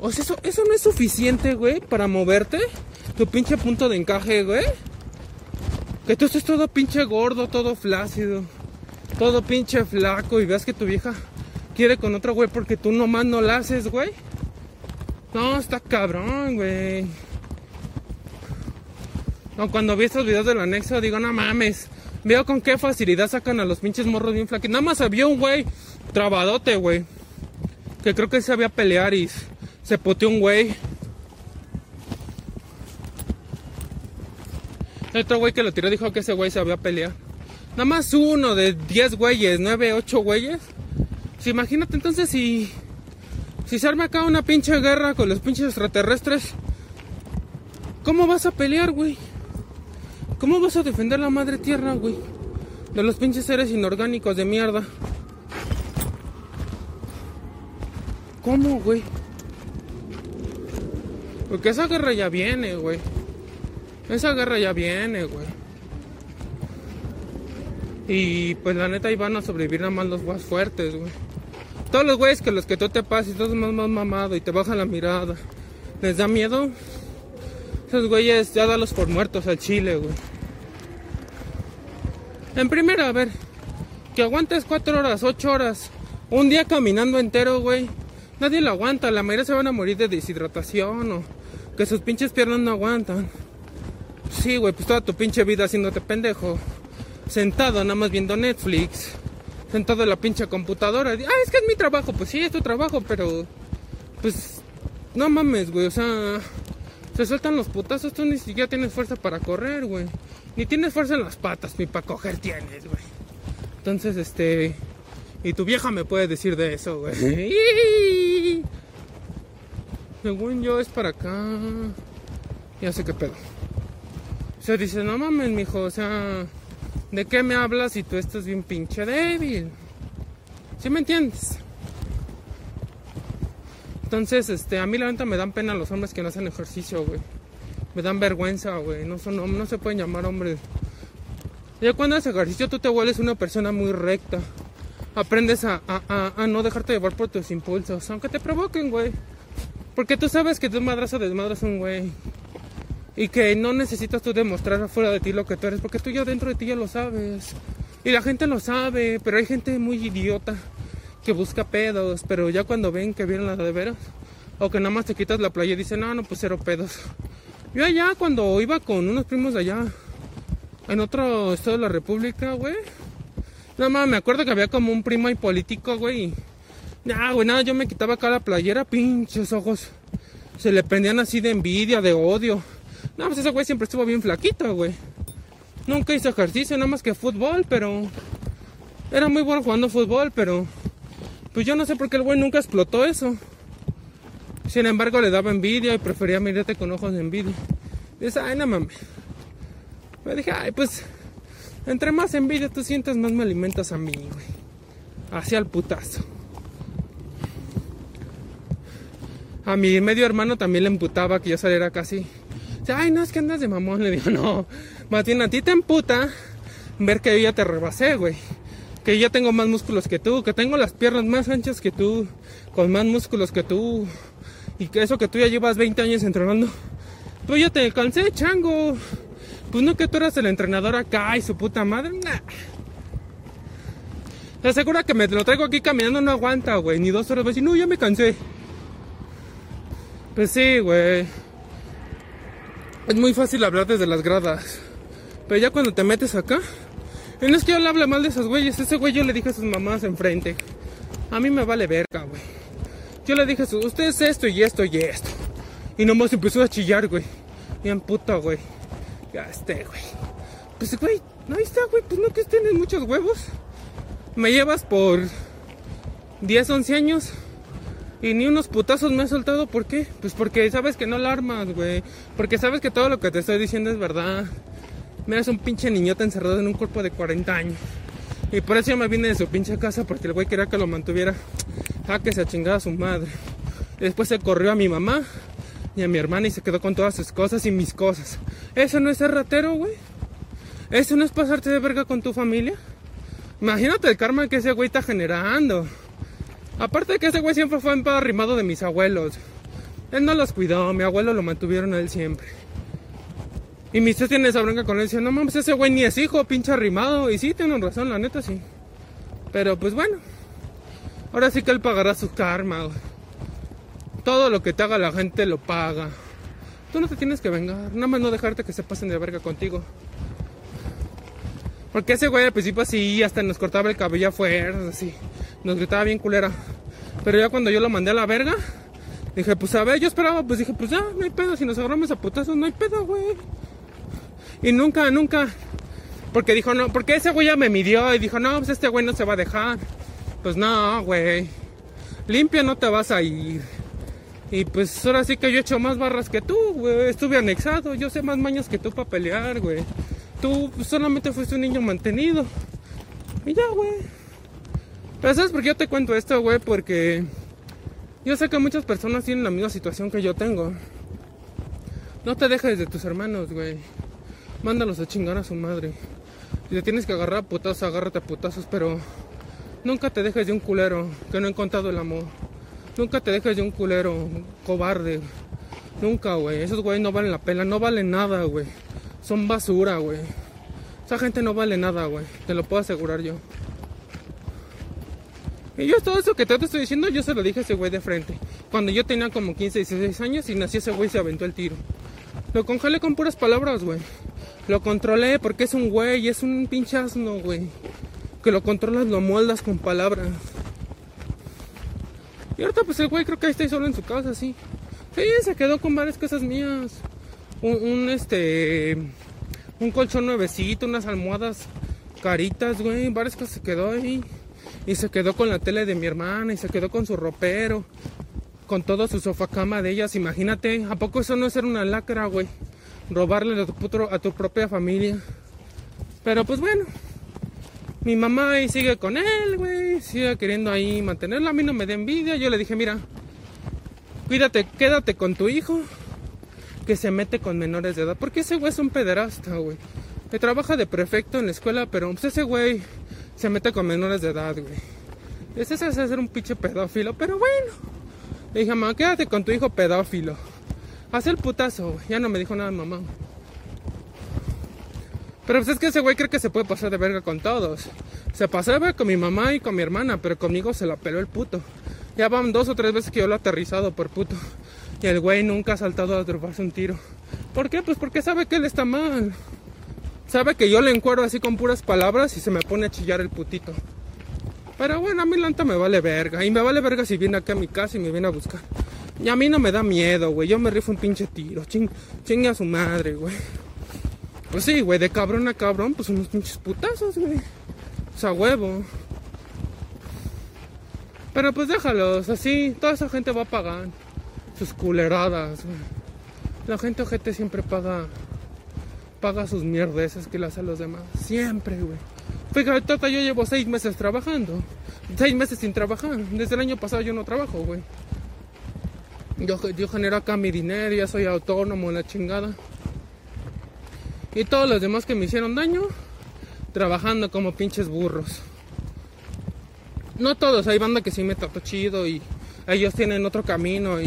O sea, eso, eso no es suficiente, güey, para moverte. Tu pinche punto de encaje, güey. Que tú estés todo pinche gordo, todo flácido. Todo pinche flaco y veas que tu vieja quiere con otro güey porque tú nomás no la haces, güey. No, está cabrón, güey. No, cuando vi estos videos del anexo digo, no mames. Veo con qué facilidad sacan a los pinches morros bien flaquitos. Nada más había un güey trabadote, güey. Que creo que se había pelear se poteó un güey. Otro güey que lo tiró dijo que ese güey se había peleado. Nada más uno de 10 güeyes, 9, 8 güeyes. Si imagínate entonces si. Si se arma acá una pinche guerra con los pinches extraterrestres. ¿Cómo vas a pelear, güey? ¿Cómo vas a defender la madre tierra, güey? De los pinches seres inorgánicos de mierda. ¿Cómo, güey? Porque esa guerra ya viene, güey. Esa guerra ya viene, güey. Y pues la neta ahí van a sobrevivir nada más los más fuertes, güey. Todos los güeyes que los que tú te pases, todos más, más mamado y te bajan la mirada. ¿Les da miedo? Esos güeyes ya dalos por muertos al chile, güey. En primera, a ver, que aguantes cuatro horas, ocho horas, un día caminando entero, güey. Nadie lo aguanta, la mayoría se van a morir de deshidratación o que sus pinches piernas no aguantan. Sí, güey, pues toda tu pinche vida haciéndote pendejo sentado nada más viendo Netflix, sentado en la pinche computadora. Ah, es que es mi trabajo, pues sí, es tu trabajo, pero pues no mames, güey, o sea, se sueltan los putazos, tú ni siquiera tienes fuerza para correr, güey. Ni tienes fuerza en las patas, ni para coger tienes, güey. Entonces, este, y tu vieja me puede decir de eso, güey. Según yo es para acá. Ya sé qué pedo. O sea, dice, no mames, mijo, o sea, ¿De qué me hablas si tú estás bien pinche débil? ¿Sí me entiendes? Entonces, este, a mí la neta me dan pena los hombres que no hacen ejercicio, güey. Me dan vergüenza, güey. No, son, no, se pueden llamar hombres. Ya cuando haces ejercicio tú te vuelves una persona muy recta. Aprendes a, a, a, no dejarte llevar por tus impulsos, aunque te provoquen, güey. Porque tú sabes que tu madrazo desmadras un güey y que no necesitas tú demostrar afuera de ti lo que tú eres, porque tú ya dentro de ti ya lo sabes. Y la gente lo sabe, pero hay gente muy idiota que busca pedos, pero ya cuando ven que vienen las de veras, o que nada más te quitas la playa y dicen, no, no, pues cero pedos. Yo allá cuando iba con unos primos de allá, en otro estado de la República, güey, nada más me acuerdo que había como un primo ahí político, güey. Ya, güey, nada, yo me quitaba acá la playera, pinches ojos. Se le prendían así de envidia, de odio. No, pues ese güey siempre estuvo bien flaquito, güey. Nunca hizo ejercicio, nada más que fútbol, pero... Era muy bueno jugando fútbol, pero... Pues yo no sé por qué el güey nunca explotó eso. Sin embargo, le daba envidia y prefería mirarte con ojos de envidia. Dice, ay, no mames. Me dije, ay, pues... Entre más envidia tú sientes, más me alimentas a mí, güey. Hacia el putazo. A mi medio hermano también le emputaba que yo saliera casi ay, no, es que andas de mamón. Le digo, no, bien a ti te emputa ver que yo ya te rebasé, güey. Que yo tengo más músculos que tú, que tengo las piernas más anchas que tú, con más músculos que tú. Y que eso que tú ya llevas 20 años entrenando. Pues yo te cansé, chango. Pues no que tú eras el entrenador acá y su puta madre. Nah. Te asegura que me lo traigo aquí caminando no aguanta, güey. Ni dos horas. Voy a decir, no, ya me cansé. Pues sí, güey. Es muy fácil hablar desde las gradas. Pero ya cuando te metes acá. Y no es que yo le hable mal de esos güeyes. Ese güey yo le dije a sus mamás enfrente. A mí me vale verga, güey. Yo le dije a sus, usted es esto y esto y esto. Y nomás empezó a chillar, güey. Bien puto, güey. Ya esté, güey. Pues, güey, ahí está, güey, pues no que tienes muchos huevos. Me llevas por 10, 11 años. Y ni unos putazos me has soltado, ¿por qué? Pues porque sabes que no la armas, güey. Porque sabes que todo lo que te estoy diciendo es verdad. Me un pinche niñote encerrado en un cuerpo de 40 años. Y por eso yo me vine de su pinche casa, porque el güey quería que lo mantuviera. Ah, que se chingaba a su madre. Después se corrió a mi mamá y a mi hermana y se quedó con todas sus cosas y mis cosas. Eso no es ser ratero, güey. Eso no es pasarte de verga con tu familia. Imagínate el karma que ese güey está generando. Aparte de que ese güey siempre fue arrimado de mis abuelos. Él no los cuidó, mi abuelo lo mantuvieron a él siempre. Y mis tíos tienen esa bronca con él. Dicen, no mames, ese güey ni es hijo, pinche arrimado. Y sí, tienen razón, la neta sí. Pero pues bueno. Ahora sí que él pagará su karma, güey. Todo lo que te haga la gente lo paga. Tú no te tienes que vengar. Nada más no dejarte que se pasen de verga contigo. Porque ese güey al principio así, hasta nos cortaba el cabello afuera, así. Nos gritaba bien culera. Pero ya cuando yo lo mandé a la verga, dije, pues a ver, yo esperaba, pues dije, pues ya, no hay pedo. Si nos agarramos a putazos, no hay pedo, güey. Y nunca, nunca. Porque dijo, no, porque ese güey ya me midió y dijo, no, pues este güey no se va a dejar. Pues no, güey. Limpia no te vas a ir. Y pues ahora sí que yo he hecho más barras que tú, güey. Estuve anexado, yo sé más maños que tú para pelear, güey. Tú solamente fuiste un niño mantenido. Y ya, güey. Pero ¿sabes por qué yo te cuento esto, güey? Porque yo sé que muchas personas tienen la misma situación que yo tengo. No te dejes de tus hermanos, güey. Mándalos a chingar a su madre. Si te tienes que agarrar a putazos, agárrate a putazos, pero nunca te dejes de un culero que no ha encontrado el amor. Nunca te dejes de un culero cobarde. Nunca, güey. Esos güey no valen la pena, no valen nada, güey son basura, güey. Esa gente no vale nada, güey. Te lo puedo asegurar yo. Y yo todo eso que te estoy diciendo, yo se lo dije a ese güey de frente. Cuando yo tenía como 15, 16 años y nací ese güey se aventó el tiro. Lo congelé con puras palabras, güey. Lo controlé porque es un güey, es un pinche asno, güey. Que lo controlas, lo moldas con palabras. Y ahorita pues el güey creo que ahí está solo en su casa, sí. Sí, se quedó con varias cosas mías un, este un colchón nuevecito, unas almohadas caritas, güey, varias que se quedó ahí. Y se quedó con la tele de mi hermana y se quedó con su ropero, con todo su sofá cama de ellas. Imagínate, ¿a poco eso no es ser una lacra, güey? Robarle a tu, a tu propia familia. Pero pues bueno, mi mamá ahí sigue con él, güey, sigue queriendo ahí mantenerlo. A mí no me da envidia. Yo le dije, mira, cuídate, quédate con tu hijo que se mete con menores de edad. Porque ese güey es un pederasta, güey. Que trabaja de prefecto en la escuela, pero pues ese güey se mete con menores de edad, güey. Ese es hacer un pinche pedófilo, pero bueno. Le dije, mamá, quédate con tu hijo pedófilo. Haz el putazo, Ya no me dijo nada mamá. Pero pues es que ese güey cree que se puede pasar de verga con todos. Se verga con mi mamá y con mi hermana, pero conmigo se la peló el puto. Ya van dos o tres veces que yo lo he aterrizado por puto. Y el güey nunca ha saltado a drogarse un tiro. ¿Por qué? Pues porque sabe que él está mal. Sabe que yo le encuero así con puras palabras y se me pone a chillar el putito. Pero bueno, a mí lanta me vale verga. Y me vale verga si viene aquí a mi casa y me viene a buscar. Y a mí no me da miedo, güey. Yo me rifo un pinche tiro. Ching, chingue a su madre, güey. Pues sí, güey, de cabrón a cabrón, pues unos pinches putazos, güey. O sea, huevo. Pero pues déjalos, así, toda esa gente va a pagar sus culeradas. La gente ojete siempre paga paga sus mierdas que las a los demás. Siempre, güey. Fíjate, tata, yo llevo seis meses trabajando. Seis meses sin trabajar. Desde el año pasado yo no trabajo, güey. Yo, yo genero acá mi dinero, ya soy autónomo, la chingada. Y todos los demás que me hicieron daño, trabajando como pinches burros. No todos, hay banda que sí me trató chido y ellos tienen otro camino y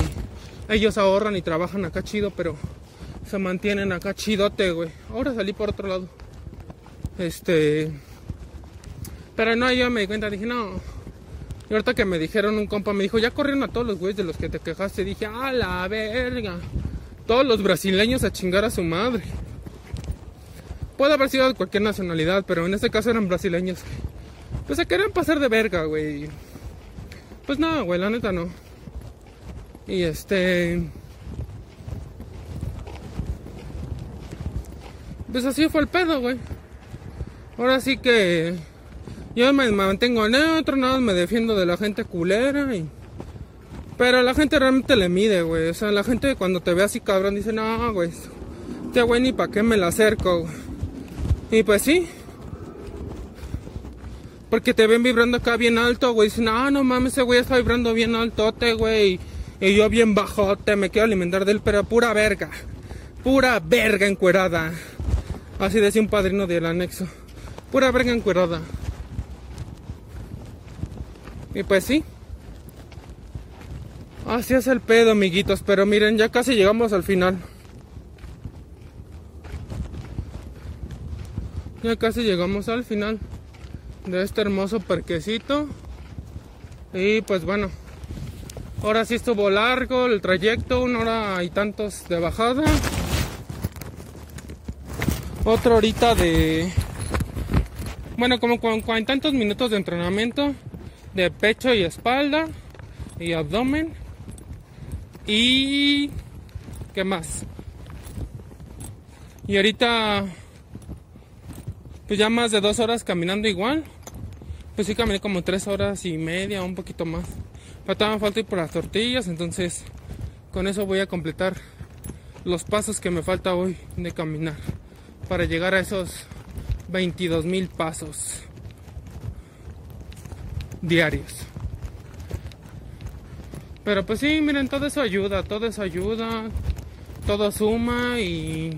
ellos ahorran y trabajan acá chido, pero se mantienen acá chidote, güey. Ahora salí por otro lado. Este. Pero no, yo me di cuenta, dije, no. Y ahorita que me dijeron, un compa me dijo, ya corrieron a todos los güeyes de los que te quejaste. Dije, a la verga. Todos los brasileños a chingar a su madre. Puede haber sido de cualquier nacionalidad, pero en este caso eran brasileños. Pues se querían pasar de verga, güey. Pues no, güey, la neta no. Y este. Pues así fue el pedo, güey. Ahora sí que yo me mantengo neutro, nada me defiendo de la gente culera y... Pero la gente realmente le mide, güey. O sea, la gente cuando te ve así cabrón dice, no, güey, este güey ni para qué me la acerco, güey. Y pues sí. Porque te ven vibrando acá bien alto, güey. Dicen, no, no mames, ese güey está vibrando bien altote, güey. Y yo bien bajote, me quiero alimentar de él, pero pura verga. Pura verga encuerada. Así decía un padrino del anexo. Pura verga encuerada. Y pues sí. Así es el pedo, amiguitos. Pero miren, ya casi llegamos al final. Ya casi llegamos al final de este hermoso parquecito. Y pues bueno, ahora sí estuvo largo el trayecto, una hora y tantos de bajada. Otra horita de... Bueno, como con, con tantos minutos de entrenamiento de pecho y espalda y abdomen. Y... ¿Qué más? Y ahorita... Pues ya más de dos horas caminando igual. Pues sí caminé como tres horas y media, un poquito más. Faltaba falta ir por las tortillas, entonces con eso voy a completar los pasos que me falta hoy de caminar para llegar a esos 22 mil pasos diarios. Pero pues sí, miren, todo eso ayuda, todo eso ayuda, todo suma y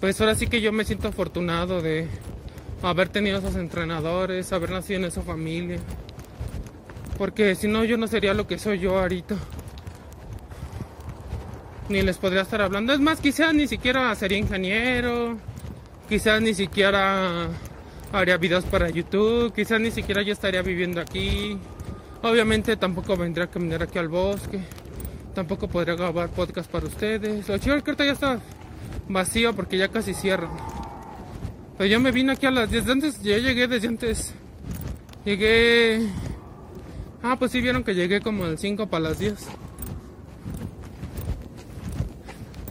pues ahora sí que yo me siento afortunado de haber tenido esos entrenadores, haber nacido en esa familia. Porque si no yo no sería lo que soy yo ahorita. Ni les podría estar hablando. Es más, quizás ni siquiera sería ingeniero. Quizás ni siquiera haría videos para YouTube. Quizás ni siquiera yo estaría viviendo aquí. Obviamente tampoco vendría a caminar aquí al bosque. Tampoco podría grabar podcast para ustedes. Lo chido que ahorita ya está vacío porque ya casi cierran. Pero yo me vine aquí a las 10 de antes. Ya llegué desde antes. Llegué. Ah, pues sí vieron que llegué como al 5 para las 10.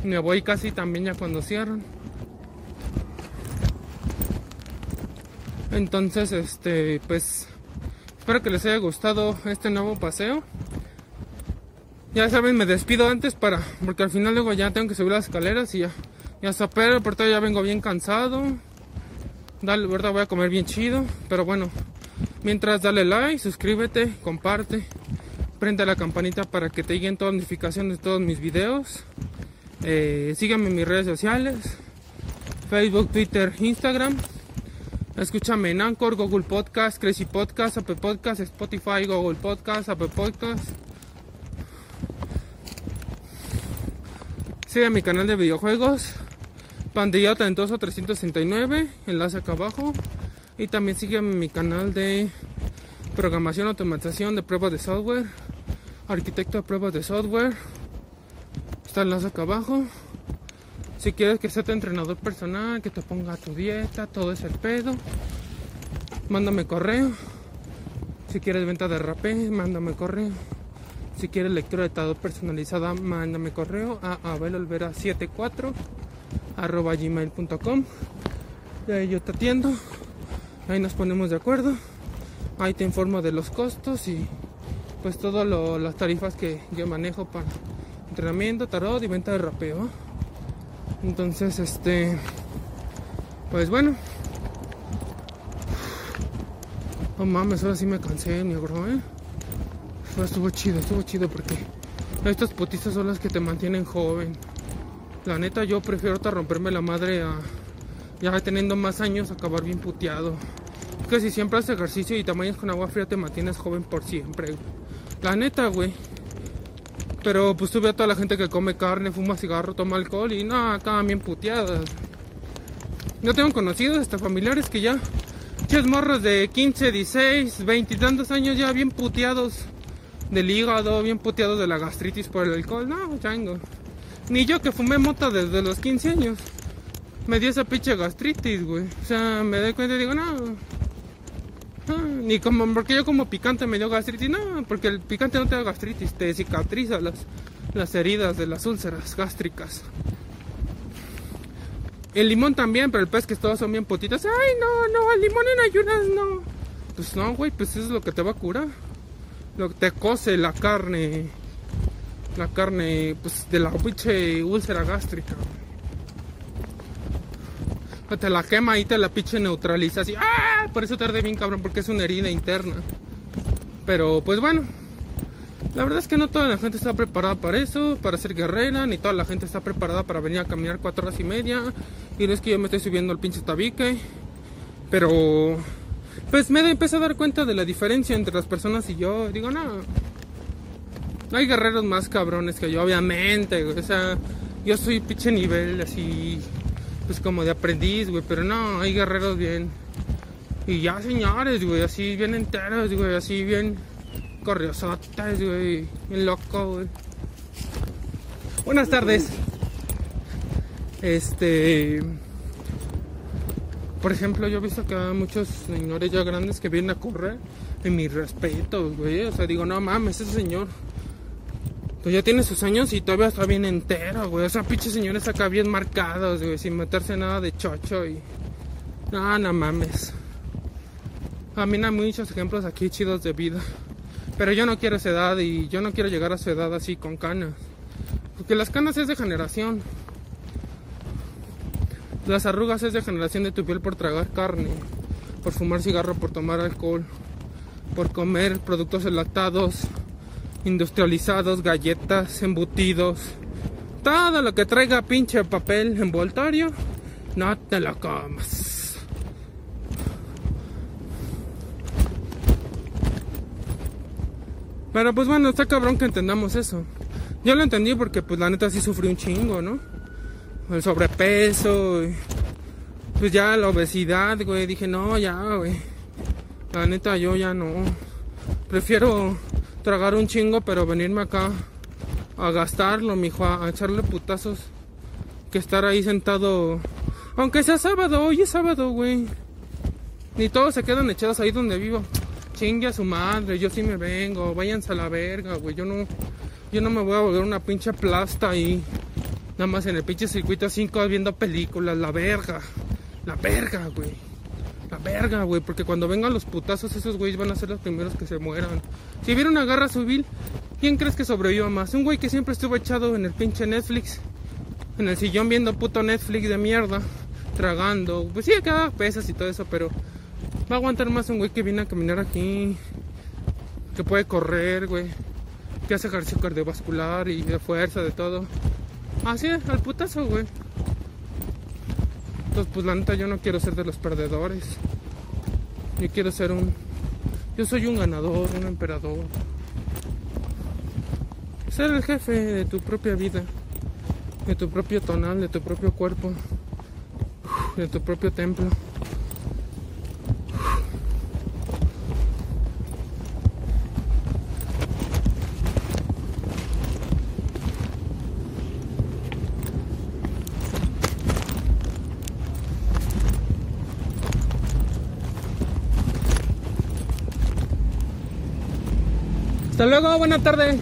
Me voy casi también ya cuando cierran. Entonces, este, pues espero que les haya gustado este nuevo paseo. Ya saben, me despido antes para, porque al final luego ya tengo que subir las escaleras y ya, ya está, pero por todo ya vengo bien cansado. Dale, verdad, voy a comer bien chido, pero bueno, mientras dale like, suscríbete, comparte, prende la campanita para que te lleguen todas las notificaciones de todos mis videos. Eh, síganme en mis redes sociales, Facebook, Twitter, Instagram. Escúchame en Anchor, Google Podcast, Crazy Podcast, Apple Podcast, Spotify, Google Podcast, Apple Podcast. Sigue mi canal de videojuegos, Pandilla Talentoso 369, enlace acá abajo. Y también sigue mi canal de programación, automatización de pruebas de software, arquitecto de pruebas de software. Está enlace acá abajo. Si quieres que sea tu entrenador personal, que te ponga tu dieta, todo ese pedo, mándame correo. Si quieres venta de rapé, mándame correo. Si quieres lectura de todo personalizada, mándame correo a abelolvera74 arroba gmail.com. Yo te atiendo. Ahí nos ponemos de acuerdo. Ahí te informo de los costos y pues todas las tarifas que yo manejo para entrenamiento, tarot y venta de rapeo. Entonces, este, pues bueno. No mames, ahora sí me cansé, mi bro, estuvo chido, estuvo chido porque estas putistas son las que te mantienen joven. La neta, yo prefiero romperme la madre a ya teniendo más años acabar bien puteado. Que si siempre haces ejercicio y tamaños con agua fría te mantienes joven por siempre. La neta, güey. Pero pues tú a toda la gente que come carne, fuma cigarro, toma alcohol y no, acaban bien puteadas. Yo tengo conocidos, hasta familiares que ya, chicos morros de 15, 16, 20 y tantos años ya bien puteados del hígado, bien puteados de la gastritis por el alcohol. No, chango. Ni yo que fumé mota desde los 15 años. Me dio esa pinche gastritis, güey. O sea, me doy cuenta y digo, no, ni como, porque yo como picante me dio gastritis, no, porque el picante no te da gastritis, te cicatriza las, las heridas de las úlceras gástricas. El limón también, pero el pez que todos son bien putitas. Ay, no, no, el limón en ayunas no. Pues no, güey, pues eso es lo que te va a curar. Lo que te cose la carne. La carne, pues de la pinche úlcera gástrica. Te la quema y te la pinche neutraliza así. ¡Ah! Por eso tarde bien cabrón, porque es una herida interna. Pero pues bueno. La verdad es que no toda la gente está preparada para eso, para ser guerrera, ni toda la gente está preparada para venir a caminar cuatro horas y media. Y no es que yo me estoy subiendo al pinche tabique. Pero pues me empecé a dar cuenta de la diferencia entre las personas y yo. Digo, no. No hay guerreros más cabrones que yo, obviamente. O sea, yo soy pinche nivel así pues como de aprendiz, güey, pero no, hay guerreros bien. Y ya señores, güey, así bien enteros, güey, así bien corriosotas, güey, bien loco, güey. Buenas tardes. Este. Por ejemplo, yo he visto que hay muchos señores ya grandes que vienen a correr. En mi respeto, güey. O sea, digo, no mames, ese señor pues ya tiene sus años y todavía está bien entero, güey. O sea, pinches señores acá bien marcados, güey, sin meterse nada de chocho y. No, no mames. A mí hay muchos ejemplos aquí chidos de vida. Pero yo no quiero esa edad y yo no quiero llegar a esa edad así con canas. Porque las canas es de generación. Las arrugas es de generación de tu piel por tragar carne, por fumar cigarro, por tomar alcohol, por comer productos enlatados industrializados, galletas, embutidos, todo lo que traiga pinche papel envoltorio, no te lo comas. Pero pues bueno, está cabrón que entendamos eso. Yo lo entendí porque pues la neta sí sufrí un chingo, ¿no? El sobrepeso, pues ya la obesidad, güey. Dije, no, ya, güey. La neta yo ya no. Prefiero tragar un chingo, pero venirme acá a gastarlo, mijo, a echarle putazos. Que estar ahí sentado. Aunque sea sábado, hoy es sábado, güey. Ni todos se quedan echados ahí donde vivo. Chingue a su madre, yo sí me vengo, váyanse a la verga, güey. Yo no, yo no me voy a volver una pinche plasta ahí. Nada más en el pinche circuito 5 viendo películas, la verga. La verga, güey. La verga, güey, porque cuando vengan los putazos, esos güeyes van a ser los primeros que se mueran. Si hubiera una guerra civil, ¿quién crees que sobreviva más? Un güey que siempre estuvo echado en el pinche Netflix, en el sillón viendo puto Netflix de mierda, tragando. Pues sí, acá pesas y todo eso, pero va a aguantar más un güey que viene a caminar aquí, que puede correr, güey, que hace ejercicio cardiovascular y de fuerza, de todo. Así, al putazo, güey. Entonces, pues la neta yo no quiero ser de los perdedores. Yo quiero ser un... Yo soy un ganador, un emperador. Ser el jefe de tu propia vida, de tu propio tonal, de tu propio cuerpo, de tu propio templo. Hasta luego, buena tarde.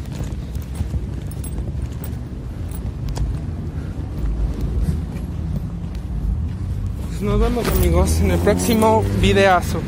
Nos vemos amigos en el próximo videazo.